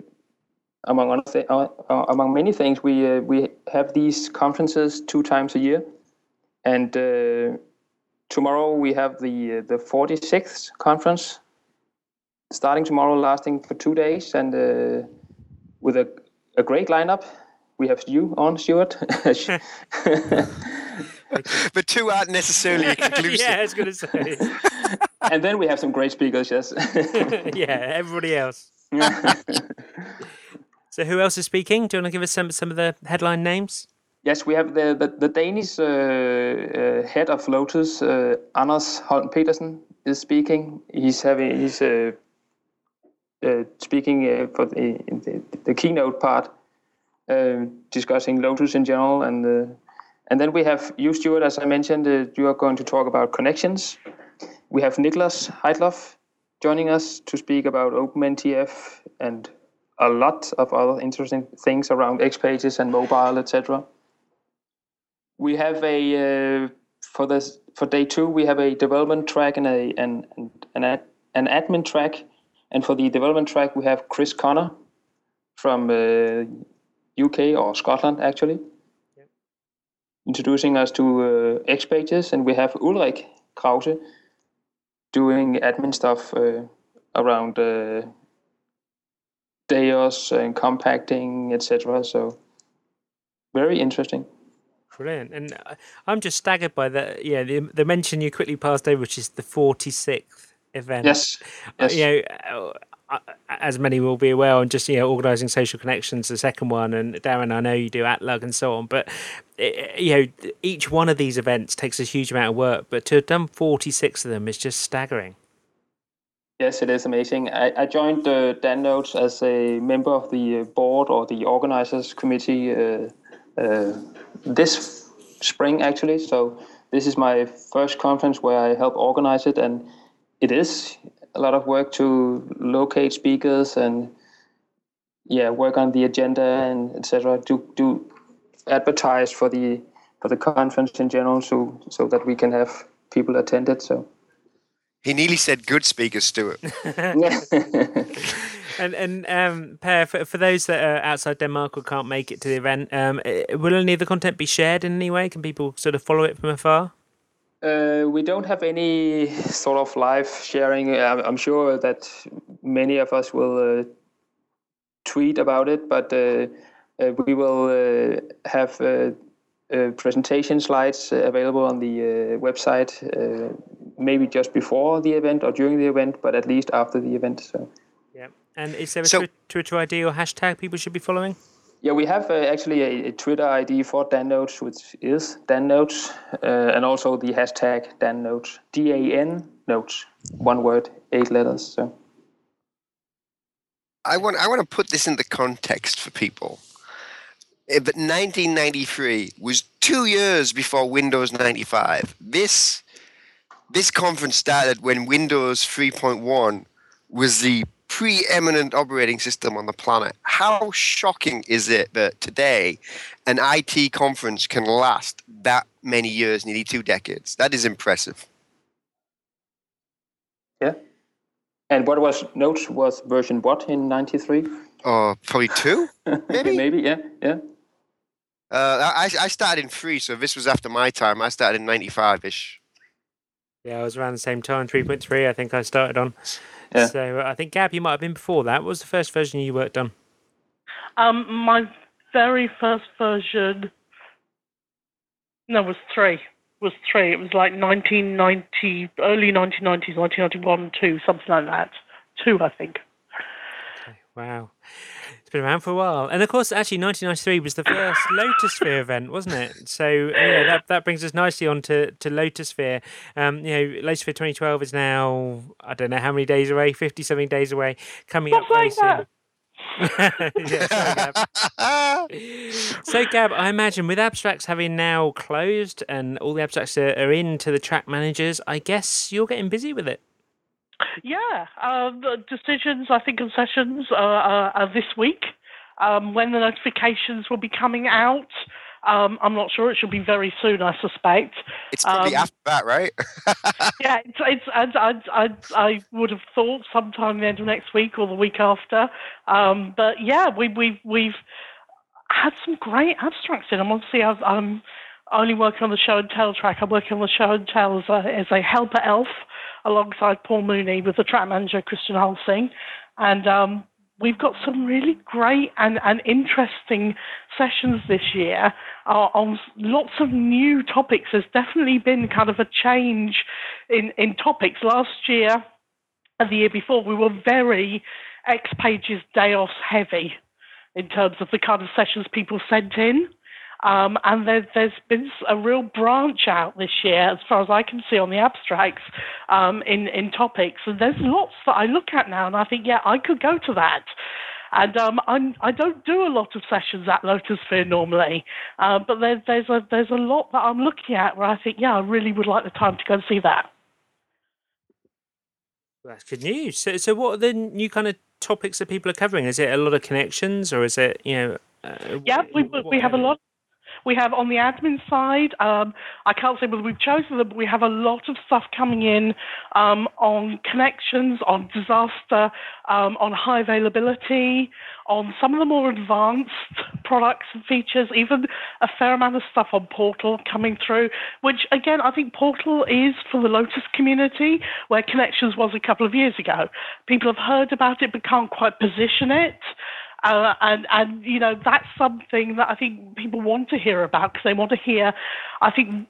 among th- uh, uh, among many things, we we have these conferences two times a year, and tomorrow we have the the 46th conference starting tomorrow, lasting for two days, and uh, with a, a great lineup. We have you on, Stuart. [LAUGHS] [LAUGHS] but two aren't necessarily conclusive. [LAUGHS] yeah, I was going to say. and then we have some great speakers, yes. yeah, everybody else. so, who else is speaking? Do you want to give us some some of the headline names? Yes, we have the the, the Danish uh, uh, head of Lotus, uh, Anders Holm Petersen, is speaking. He's having he's uh, uh, speaking uh, for the, the, the, keynote part, uh, discussing Lotus in general, and and then we have you, Stuart, as I mentioned, you are going to talk about connections. We have Niklas Heidloff joining us to speak about OpenNTF and a lot of other interesting things around XPages and mobile, etc. We have a uh, for this for day two we have a development track and a an an an, an admin track, and for the development track we have Chris Connor from uh, UK or Scotland actually, introducing us to uh, XPages, and we have Ulrich Krause doing admin stuff uh, around uh, DAOS and compacting, etc. So very interesting. Brilliant, and uh, I'm just staggered by the yeah the, the mention you quickly passed over, which is the 46th event. Yes, Uh, yes. you know, uh, as many will be aware, on just you know organising social connections, the second one, and Darren, I know you do Atlug and so on, but uh, you know each one of these events takes a huge amount of work, but to have done 46 of them is just staggering. Yes, it is amazing. I, I joined uh, DanNotes as a member of the uh, board or the organizers committee uh, uh, this spring, actually. So this is my first conference where I help organize it, and it is a lot of work to locate speakers and yeah, work on the agenda and etc. Do do advertise for the for the conference in general, so so that we can have people attend it. So. He nearly said good speaker, Stuart. Yeah. [LAUGHS] [LAUGHS] And and um, Per, for, for those that are outside Denmark or can't make it to the event, um, uh, will any of the content be shared in any way? Can people sort of follow it from afar? Uh, we don't have any sort of live sharing. I'm, I'm sure that many of us will uh, tweet about it, but uh, uh, we will uh, have uh, uh, presentation slides uh, available on the uh, website, uh, maybe just before the event or during the event, but at least after the event. So. Yeah. And is there a So- Twitter ID or hashtag people should be following? Yeah, we have uh, actually a, a Twitter ID for DanNotes, which is DanNotes, uh, and also the hashtag DanNotes, D A N Notes, one word, eight letters. So. I want I want to put this in the context for people. Eh, But 1993 was two years before Windows 95. This this conference started when Windows 3.1 was the preeminent operating system on the planet. How shocking is it that today an IT conference can last that many years, nearly two decades? That is impressive. Yeah. And what was Notes was version what in '93? Oh, probably two. [LAUGHS] Maybe. Maybe, yeah, yeah. Uh, I I started in three, so this was after my time. I started in 95 ish. Yeah, I was around the same time, 3.3, I think I started on. Yeah. So uh, I think, Gab, you might have been before that. What was the first version you worked on? Um, my very first version, no, was three. Was three. It was like 1990, early 1990s, 1991, two, something like that. Two, I think. Wow. Been around for a while. And of course, actually, 1993 was the first Lotusphere event, wasn't it? So, yeah, that, that brings us nicely on to, to Lotusphere. Um, you know, Lotusphere 2012 is now, I don't know how many days away, 50 something days away, coming up very saying soon. [LAUGHS] yeah, Gab. So, Gab, I imagine with abstracts having now closed and all the abstracts are, are into the track managers, I guess you're getting busy with it. Yeah, uh, the decisions, I think, and sessions are, are, are this week. Um, when the notifications will be coming out, um, I'm not sure. It should be very soon, I suspect. it's probably Um, after that, right? [LAUGHS] yeah, it's, it's I, I, I, I would have thought sometime the end of next week or the week after. Um, but yeah, we, we, we've had some great abstracts in. I'm obviously I've, I'm only working on the show and tell track. I'm working on the show and tell as a, as a helper elf alongside Paul Mooney with the track manager Christian Holsing, and um, we've got some really great and, and interesting sessions this year uh, on lots of new topics. There's definitely been kind of a change in, in topics. Last year and the year before, we were very X Pages DAOS heavy in terms of the kind of sessions people sent in. Um, and there, there's been a real branch out this year, as far as I can see on the abstracts, um, in, in topics. And there's lots that I look at now, and I think, yeah, I could go to that. And um, I'm, I don't do a lot of sessions at Lotusphere normally, uh, but there, there's a there's a lot that I'm looking at where I think, yeah, I really would like the time to go and see that. that's good news. So, so what are the new kind of topics that people are covering? Is it a lot of connections, or is it you know? Uh, yeah, we we have a lot we have on the admin side, um, I can't say whether we've chosen them, but we have a lot of stuff coming in um, on connections, on disaster, um, on high availability, on some of the more advanced [LAUGHS] products and features, even a fair amount of stuff on Portal coming through, which again, I think Portal is for the Lotus community where Connections was a couple of years ago. People have heard about it but can't quite position it. Uh, and and you know that's something that I think people want to hear about because they want to hear. I think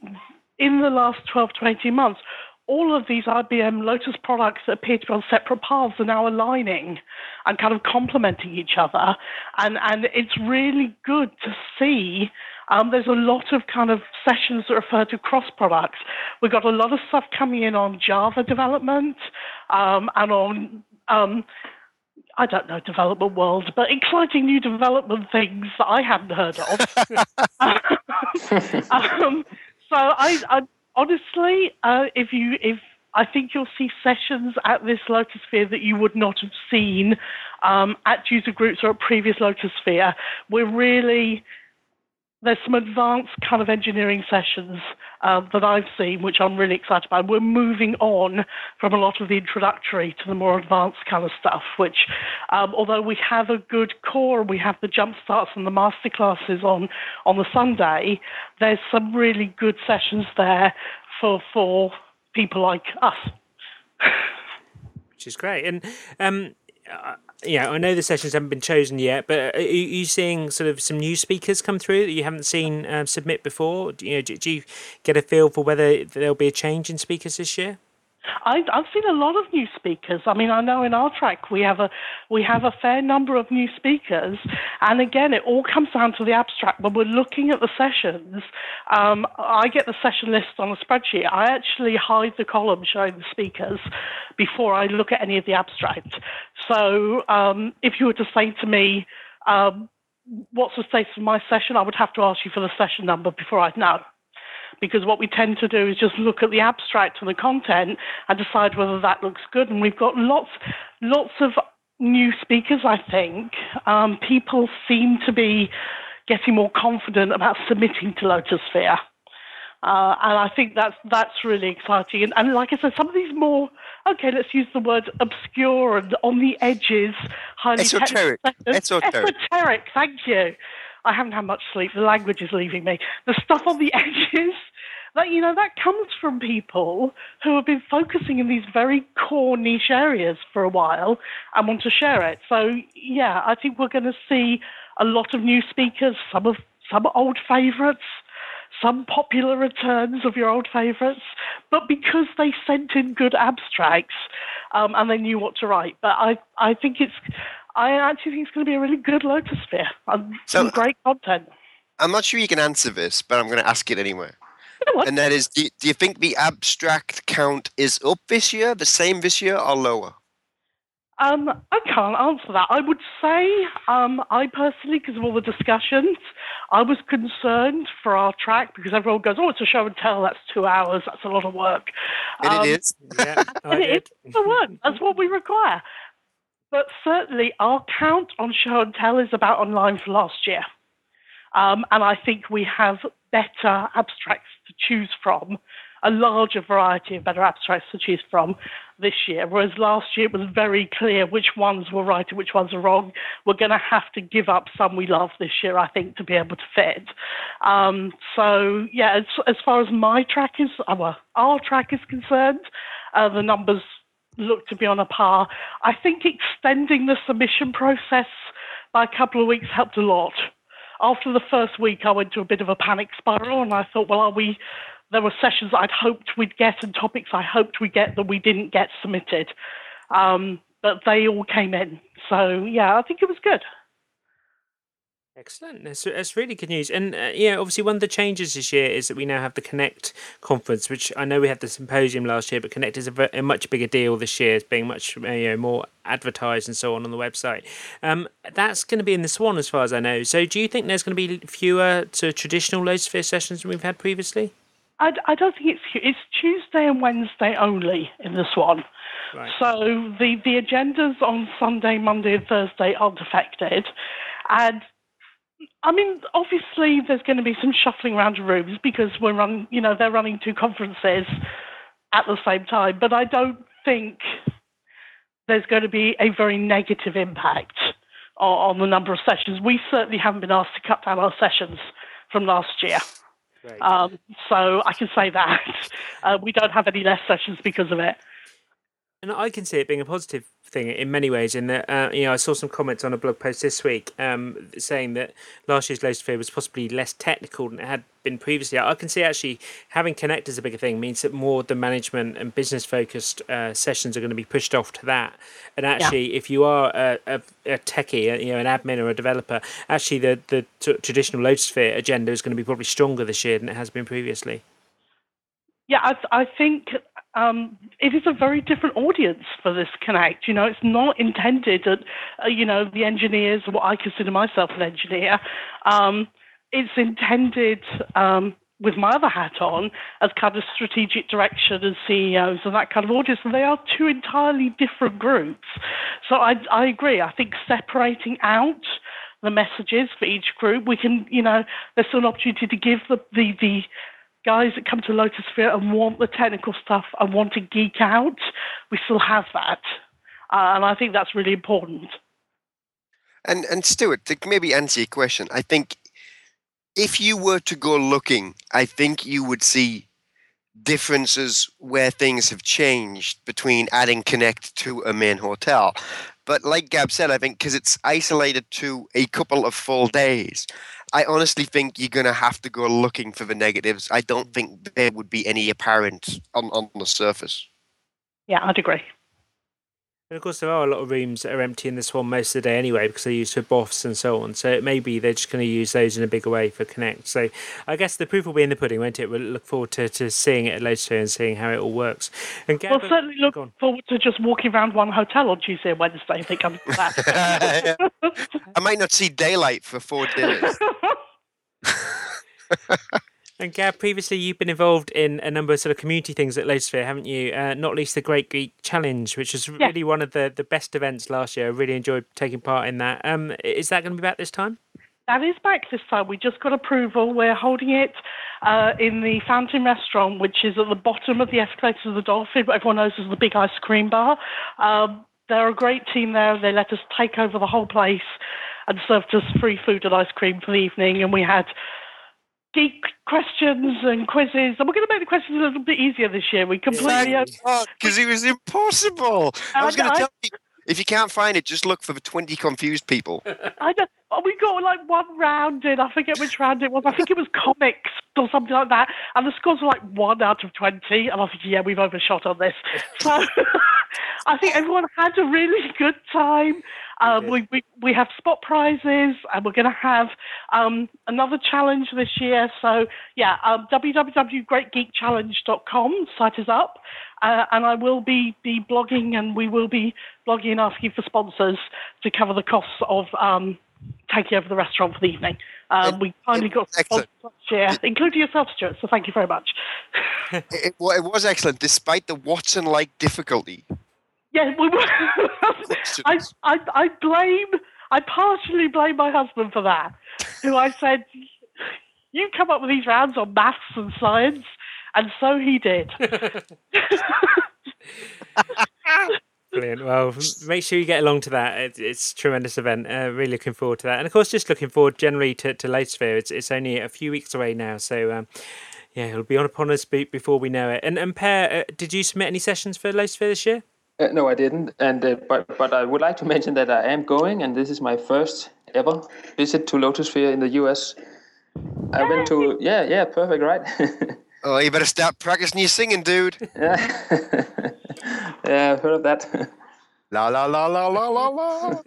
in the last 12 to 18 months, all of these IBM Lotus products that appear to be on separate paths are now aligning and kind of complementing each other, and and it's really good to see. Um, there's a lot of kind of sessions that refer to cross products. We've got a lot of stuff coming in on Java development um, and on um, I don't know development world, but exciting new development things that I hadn't heard of. [LAUGHS] um, so I, I honestly, uh, if you if I think you'll see sessions at this Lotusphere that you would not have seen um, at user groups or at previous Lotusphere. We're really there's some advanced kind of engineering sessions uh, that I've seen, which I'm really excited about. We're moving on from a lot of the introductory to the more advanced kind of stuff, which, um, although we have a good core, we have the jump starts and the master classes on, on the Sunday, there's some really good sessions there for, for people like us. which is great. And um, uh, yeah, I know the sessions haven't been chosen yet, but are you seeing sort of some new speakers come through that you haven't seen um, submit before? Do you, know, do, do you get a feel for whether there'll be a change in speakers this year? I, I've seen a lot of new speakers. I mean, I know in our track we have a we have a fair number of new speakers, and again, it all comes down to the abstract. When we're looking at the sessions, um, I get the session list on a spreadsheet. I actually hide the column showing the speakers before I look at any of the abstract. So, um, if you were to say to me, um, "What's the status of my session?" I would have to ask you for the session number before I'd know because what we tend to do is just look at the abstract and the content and decide whether that looks good. And we've got lots, lots of new speakers. I think um, people seem to be getting more confident about submitting to Lotusphere. Uh, and I think that's that's really exciting. And, and, like I said, some of these more okay, let's use the word obscure and on the edges, highly esoteric. Esoteric. Esoteric. Thank you. I haven't had much sleep. The language is leaving me. The stuff on the [LAUGHS] edges, that you know, that comes from people who have been focusing in these very core niche areas for a while and want to share it. So yeah, I think we're going to see a lot of new speakers, some of some old favourites, some popular returns of your old favourites, but because they sent in good abstracts um, and they knew what to write. But I, I think it's I actually think it's going to be a really good Lotusphere. Um, so, some great content. I'm not sure you can answer this, but I'm going to ask it anyway. You [LAUGHS] know and that is, do you, do you think the abstract count is up this year, the same this year, or lower? Um, I can't answer that. I would say, um, I personally, because of all the discussions, I was concerned for our track because everyone goes, "Oh, it's a show and tell. That's two hours. That's a lot of work." And um, [LAUGHS] it is. yeah, and it is the one. That's what we require. But certainly, our count on show and tell is about online for last year. Um, and I think we have better abstracts to choose from, a larger variety of better abstracts to choose from this year. Whereas last year it was very clear which ones were right and which ones are wrong. We're going to have to give up some we love this year, I think, to be able to fit. Um, so, yeah, as, as, far as my track is, uh, well, our track is concerned, uh, the numbers look to be on a par. I think extending the submission process by a couple of weeks helped a lot. After the first week, I went to a bit of a panic spiral, and I thought, well, are we? There were sessions I'd hoped we'd get and topics I hoped we'd get that we didn't get submitted, um, but they all came in. So yeah, I think it was good. Excellent. That's, that's really good news. And uh, yeah, obviously, one of the changes this year is that we now have the Connect conference, which I know we had the symposium last year, but Connect is a, a much bigger deal this year. It's being much uh, you know, more advertised and so on on the website. Um, that's going to be in the Swan, as far as I know. So, do you think there's going to be fewer to traditional Lotusphere sessions than we've had previously? I, I don't think it's it's Tuesday and Wednesday only in the Swan. Right. So the, the agendas on Sunday, Monday, and Thursday aren't affected. And I mean, obviously, there's going to be some shuffling around of rooms because we're running, you know, they're running two conferences at the same time. But I don't think there's going to be a very negative impact on, on the number of sessions. We certainly haven't been asked to cut down our sessions from last year. Great. Um, so I can say that [LAUGHS] uh, we don't have any less sessions because of it. And I can see it being a positive thing in many ways. In that, uh, you know, I saw some comments on a blog post this week um, saying that last year's Lotusphere was possibly less technical than it had been previously. I can see actually having Connect as a bigger thing means that more of the management and business focused uh, sessions are going to be pushed off to that. And actually, if you are a, a, a techie, a, you know, an admin or a developer, actually the the t- traditional Lotusphere agenda is going to be probably stronger this year than it has been previously. Yeah, I, I think um, it is a very different audience for this Connect. You know, it's not intended at, uh, you know, the engineers, what I consider myself an engineer. Um, it's intended, um, with my other hat on, as kind of strategic direction and CEOs and that kind of audience. And they are two entirely different groups. So I, I agree. I think separating out the messages for each group, we can, you know, there's still an opportunity to give the, the, the guys that come to Lotusphere and want the technical stuff and want to geek out, we still have that. Uh, and I think that's really important. And and Stuart, to maybe answer your question, I think if you were to go looking, I think you would see differences where things have changed between adding Connect to a main hotel. But like Gab said, I think because it's isolated to a couple of full days, I honestly think you're going to have to go looking for the negatives. I don't think there would be any apparent on, on the surface. Yeah, I'd agree. And of course, there are a lot of rooms that are empty in this one most of the day anyway because they're used for BOFs and so on. So it may be they're just going to use those in a bigger way for Connect. So I guess the proof will be in the pudding, won't it? We'll look forward to, to seeing it at Lotus and seeing how it all works. And We'll certainly look forward to just walking around one hotel on Tuesday and Wednesday if it comes to that. I might not see daylight for four [LAUGHS] days. And Gab, previously you've been involved in a number of sort of community things at Lotus haven't you? Uh, not least the Great Geek Challenge, which was really one of the, the best events last year. I really enjoyed taking part in that. Um, is that going to be back this time? That is back this time. We just got approval. We're holding it uh, in the Fountain Restaurant, which is at the bottom of the escalators of the Dolphin, but everyone knows as the big ice cream bar. Um, they're a great team there. They let us take over the whole place and served us free food and ice cream for the evening. And we had geek questions and quizzes. And we're going to make the questions a little bit easier this year. We completely. Because oh, it was impossible. Oh, I was going to tell you, if you can't find it, just look for the 20 confused people. [LAUGHS] I don't, oh, we got like one round in. I forget which round it was. I think it was comics or something like that. And the scores were like one out of 20. And I was thinking, yeah, we've overshot on this. [LAUGHS] So [LAUGHS] I think everyone had a really good time. Um, we, we, we have spot prizes and we're going to have um, another challenge this year. So, yeah, um, www.greatgeekchallenge.com site is up. Uh, and I will be, be blogging and we will be blogging and asking for sponsors to cover the costs of um, taking over the restaurant for the evening. Um, we finally got sponsors last year, including yourself, Stuart. So thank you very much. [LAUGHS] It, it, it was excellent, despite the Watson like difficulty. Yeah, we were. I, I, I blame, I partially blame my husband for that, who I said, you come up with these rounds on maths and science, and so he did. [LAUGHS] [LAUGHS] Brilliant. Well, make sure you get along to that. It, it's a tremendous event. Uh, really looking forward to that. And of course, just looking forward generally to, to Lotus It's, it's only a few weeks away now. So, um, yeah, it'll be on upon us be, before we know it. And, and Per, uh, did you submit any sessions for Lotusphere this year? Uh, no, I didn't. And uh, but but I would like to mention that I am going, and this is my first ever visit to Lotusphere in the U.S. I went to yeah yeah perfect right. [LAUGHS] Oh, you better start practicing your singing, dude. yeah, [LAUGHS] yeah, I've heard of that. [LAUGHS] La la la la la la la.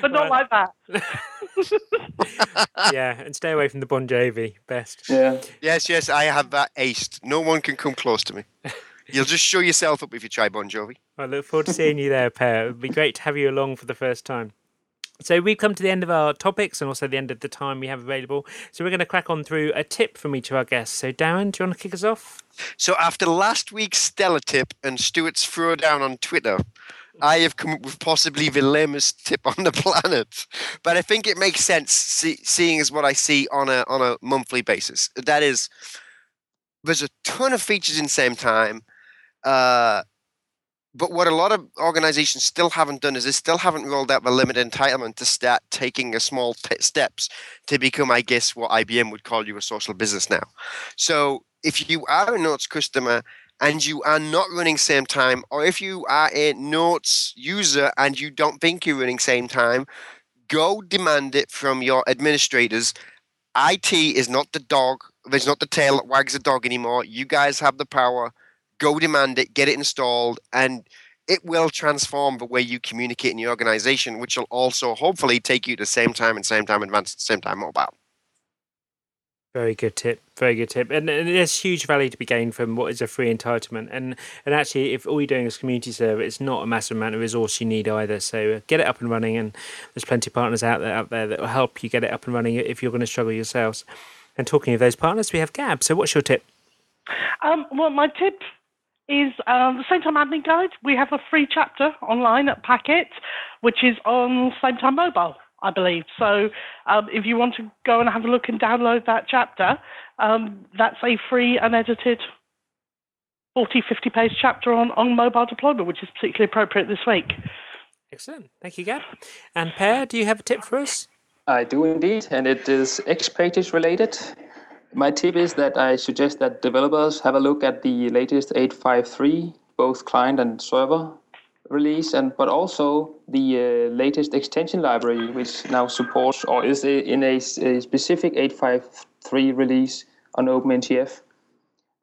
But not like that. [LAUGHS] yeah, and stay away from the Bon Jovi. Best. yeah. Yes, yes, I have that aced. No one can come close to me. You'll just show yourself up if you try Bon Jovi. I look forward to seeing you there, Per. It would be great to have you along for the first time. So we've come to the end of our topics and also the end of the time we have available. So we're going to crack on through a tip from each of our guests. So Darren, do you want to kick us off? So after last week's stellar tip and Stuart's throwdown on Twitter, I have come up with possibly the lamest tip on the planet, but I think it makes sense see, seeing as what I see on a on a monthly basis. That is, there's a ton of features in Sametime. Uh, but what a lot of organizations still haven't done is they still haven't rolled out the limited entitlement to start taking a small t- steps to become, I guess, what IBM would call you a social business now. So if you are a Notes customer and you are not running Sametime, or if you are a Notes user and you don't think you're running Sametime, go demand it from your administrators. IT is not the dog. There's not the tail that wags the dog anymore. You guys have the power go demand it, get it installed, and it will transform the way you communicate in your organization, which will also hopefully take you to the Sametime and Sametime advanced, Sametime mobile. Very good tip. Very good tip. And, and, there's huge value to be gained from what is a free entitlement. And and actually, if all you're doing is community server, it's not a massive amount of resource you need either. So uh, get it up and running. And there's plenty of partners out there out there that will help you get it up and running if you're going to struggle yourselves. And talking of those partners, we have Gab. So what's your tip? Um, well, my tip is um, the Sametime Admin Guide. We have a free chapter online at Packt, which is on Sametime Mobile, I believe. So um, if you want to go and have a look and download that chapter, um, that's a free unedited 40, 50 page chapter on, on mobile deployment, which is particularly appropriate this week. Excellent. Thank you, Gab. And Per, do you have a tip for us? I do indeed, and it is XPages related. My tip is that I suggest that developers have a look at the latest 853, both client and server release, and but also the uh, latest extension library, which now supports or is in a, a specific 853 release on OpenNTF.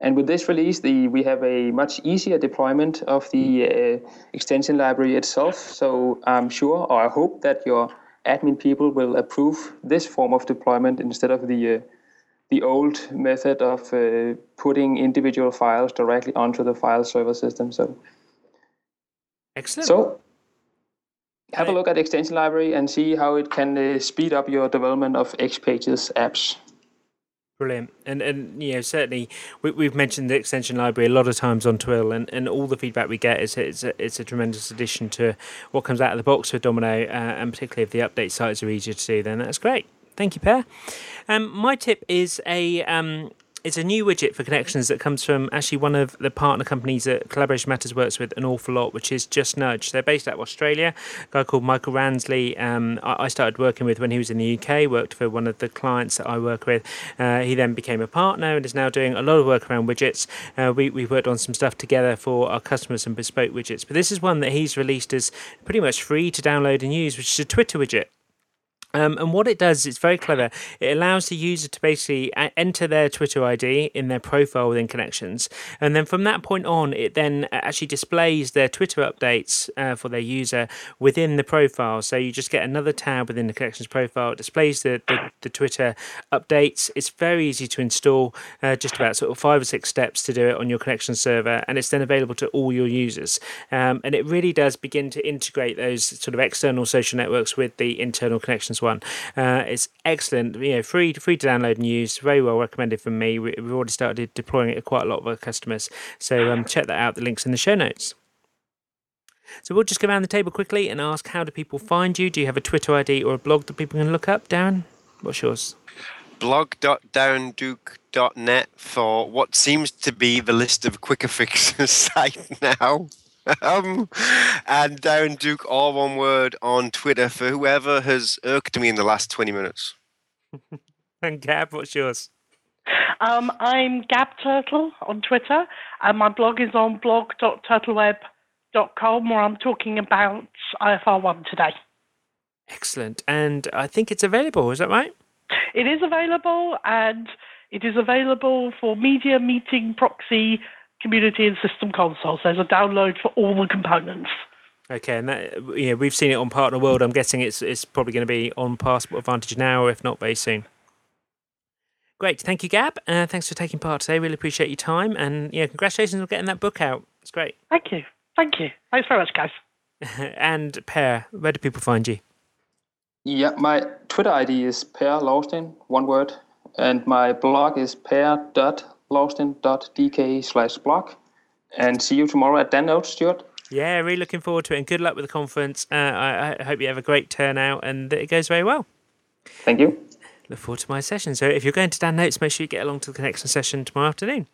And with this release, the, we have a much easier deployment of the uh, extension library itself. So I'm sure, or I hope that your admin people will approve this form of deployment instead of the uh, the old method of uh, putting individual files directly onto the file server system. So, excellent. So, have a look at the extension library and see how it can uh, speed up your development of XPages apps. Brilliant, and and you know certainly we, have mentioned the extension library a lot of times on Twill, and, and all the feedback we get is it's a, it's a tremendous addition to what comes out of the box with Domino, uh, and particularly if the update sites are easier to do, then that's great. Thank you, Per. Um, my tip is a um, it's a new widget for connections that comes from actually one of the partner companies that Collaboration Matters works with an awful lot, which is Just Nudge. They're based out of Australia. A guy called Michael Ransley. Um, I, started working with when he was in the UK. Worked for one of the clients that I work with. Uh, he then became a partner and is now doing a lot of work around widgets. Uh, we we've worked on some stuff together for our customers and bespoke widgets. But this is one that he's released as pretty much free to download and use, which is a Twitter widget. Um, and what it does, it's very clever. It allows the user to basically enter their Twitter ID in their profile within Connections, and then from that point on, it then actually displays their Twitter updates uh, for their user within the profile. So you just get another tab within the Connections profile. It displays the, the, the Twitter updates. It's very easy to install. Uh, just about sort of five or six steps to do it on your Connection server, and it's then available to all your users. Um, and it really does begin to integrate those sort of external social networks with the internal Connections one. Uh, it's excellent, you know, free free to download and use. Very well recommended from me. We, have already started deploying it to quite a lot of our customers. So um, check that out. The links in the show notes. So we'll just go around the table quickly and ask how do people find you? Do you have a Twitter ID or a blog that people can look up? Darren, what's yours? blog.darrenduke.net for what seems to be the list of quicker fixes [LAUGHS] site now. Um, and Darren Duke, all one word on Twitter for whoever has irked me in the last 20 minutes. [LAUGHS] and Gab, what's yours? Um, I'm Gab Turtle on Twitter, and my blog is on blog.turtleweb.com, where I'm talking about IFR1 today. Excellent. And I think it's available, is that right? It is available, and it is available for media, meeting, proxy, community and system consoles. There's a download for all the components. Okay, and that yeah, we've seen it on Partner World. I'm guessing it's it's probably going to be on Passport Advantage now, or if not, very soon. Great, thank you, Gab. Uh, thanks for taking part today. Really appreciate your time, and yeah, congratulations on getting that book out. It's great. Thank you, thank you. Thanks very much, guys. [LAUGHS] and Per, where do people find you? Yeah, my Twitter ID is Per Lausten, one word, and my blog is per.lausten.dk slash blog. And see you tomorrow at DanNotes, Stuart. Yeah, really looking forward to it, and good luck with the conference. Uh, I, I hope you have a great turnout and that it goes very well. Thank you. Look forward to my session. So if you're going to DanNotes, make sure you get along to the connection session tomorrow afternoon.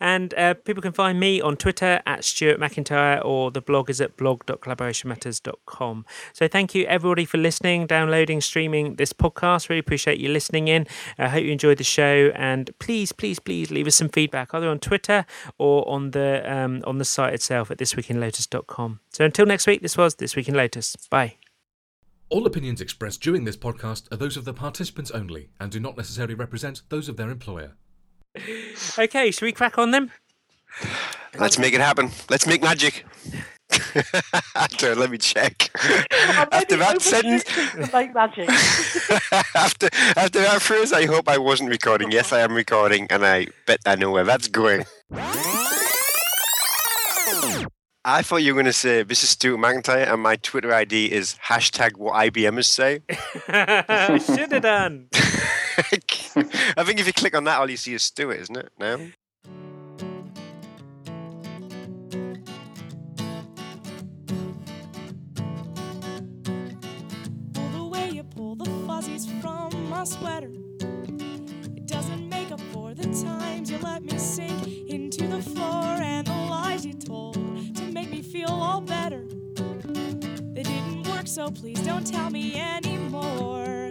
And uh, people can find me on Twitter at Stuart McIntyre or the blog is at blog.collaborationmatters.com. So thank you everybody for listening, downloading, streaming this podcast. Really appreciate you listening in. I hope you enjoyed the show and please, please, please leave us some feedback either on Twitter or on the um, on the site itself at thisweekinlotus.com. So until next week, this was This Week in Lotus. Bye. All opinions expressed during this podcast are those of the participants only and do not necessarily represent those of their employer. Okay, should we crack on then? Let's make it happen. Let's make magic. [LAUGHS] after, let me check. after that sentence, to make magic. [LAUGHS] after after that phrase, I hope I wasn't recording. Yes, I am recording, and I bet I know where that's going. I thought you were going to say this is Stuart McIntyre, and my Twitter ID is hashtag what IBMers say. [LAUGHS] should have done. [LAUGHS] I think if you click on that, all you see is Stuart, isn't it? No. Pull the way you pull the fuzzies from my sweater. It doesn't make up for the times you let me sink into the floor and the lies you told to make me feel all better. They didn't work, so please don't tell me anymore.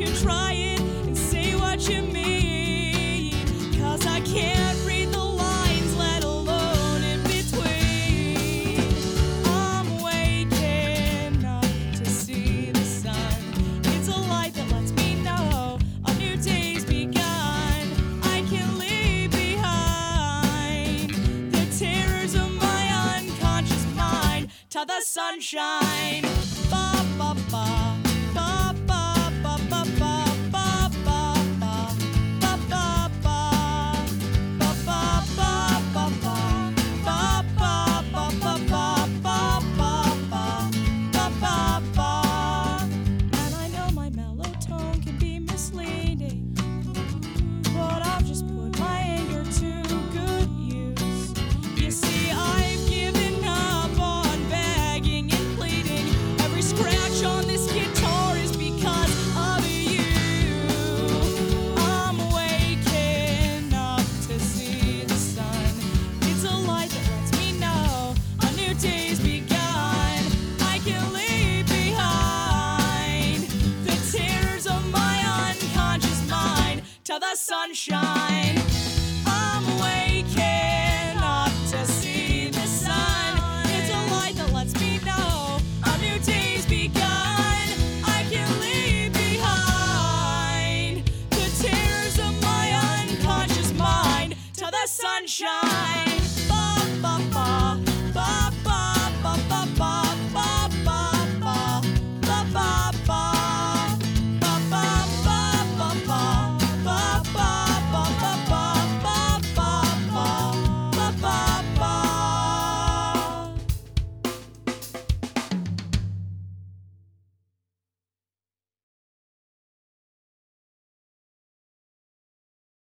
you try it and say what you mean. Cause I can't read the lines, let alone in between. I'm waking up to see the sun. It's a light that lets me know a new day's begun. I can leave behind the terrors of my unconscious mind to the sunshine.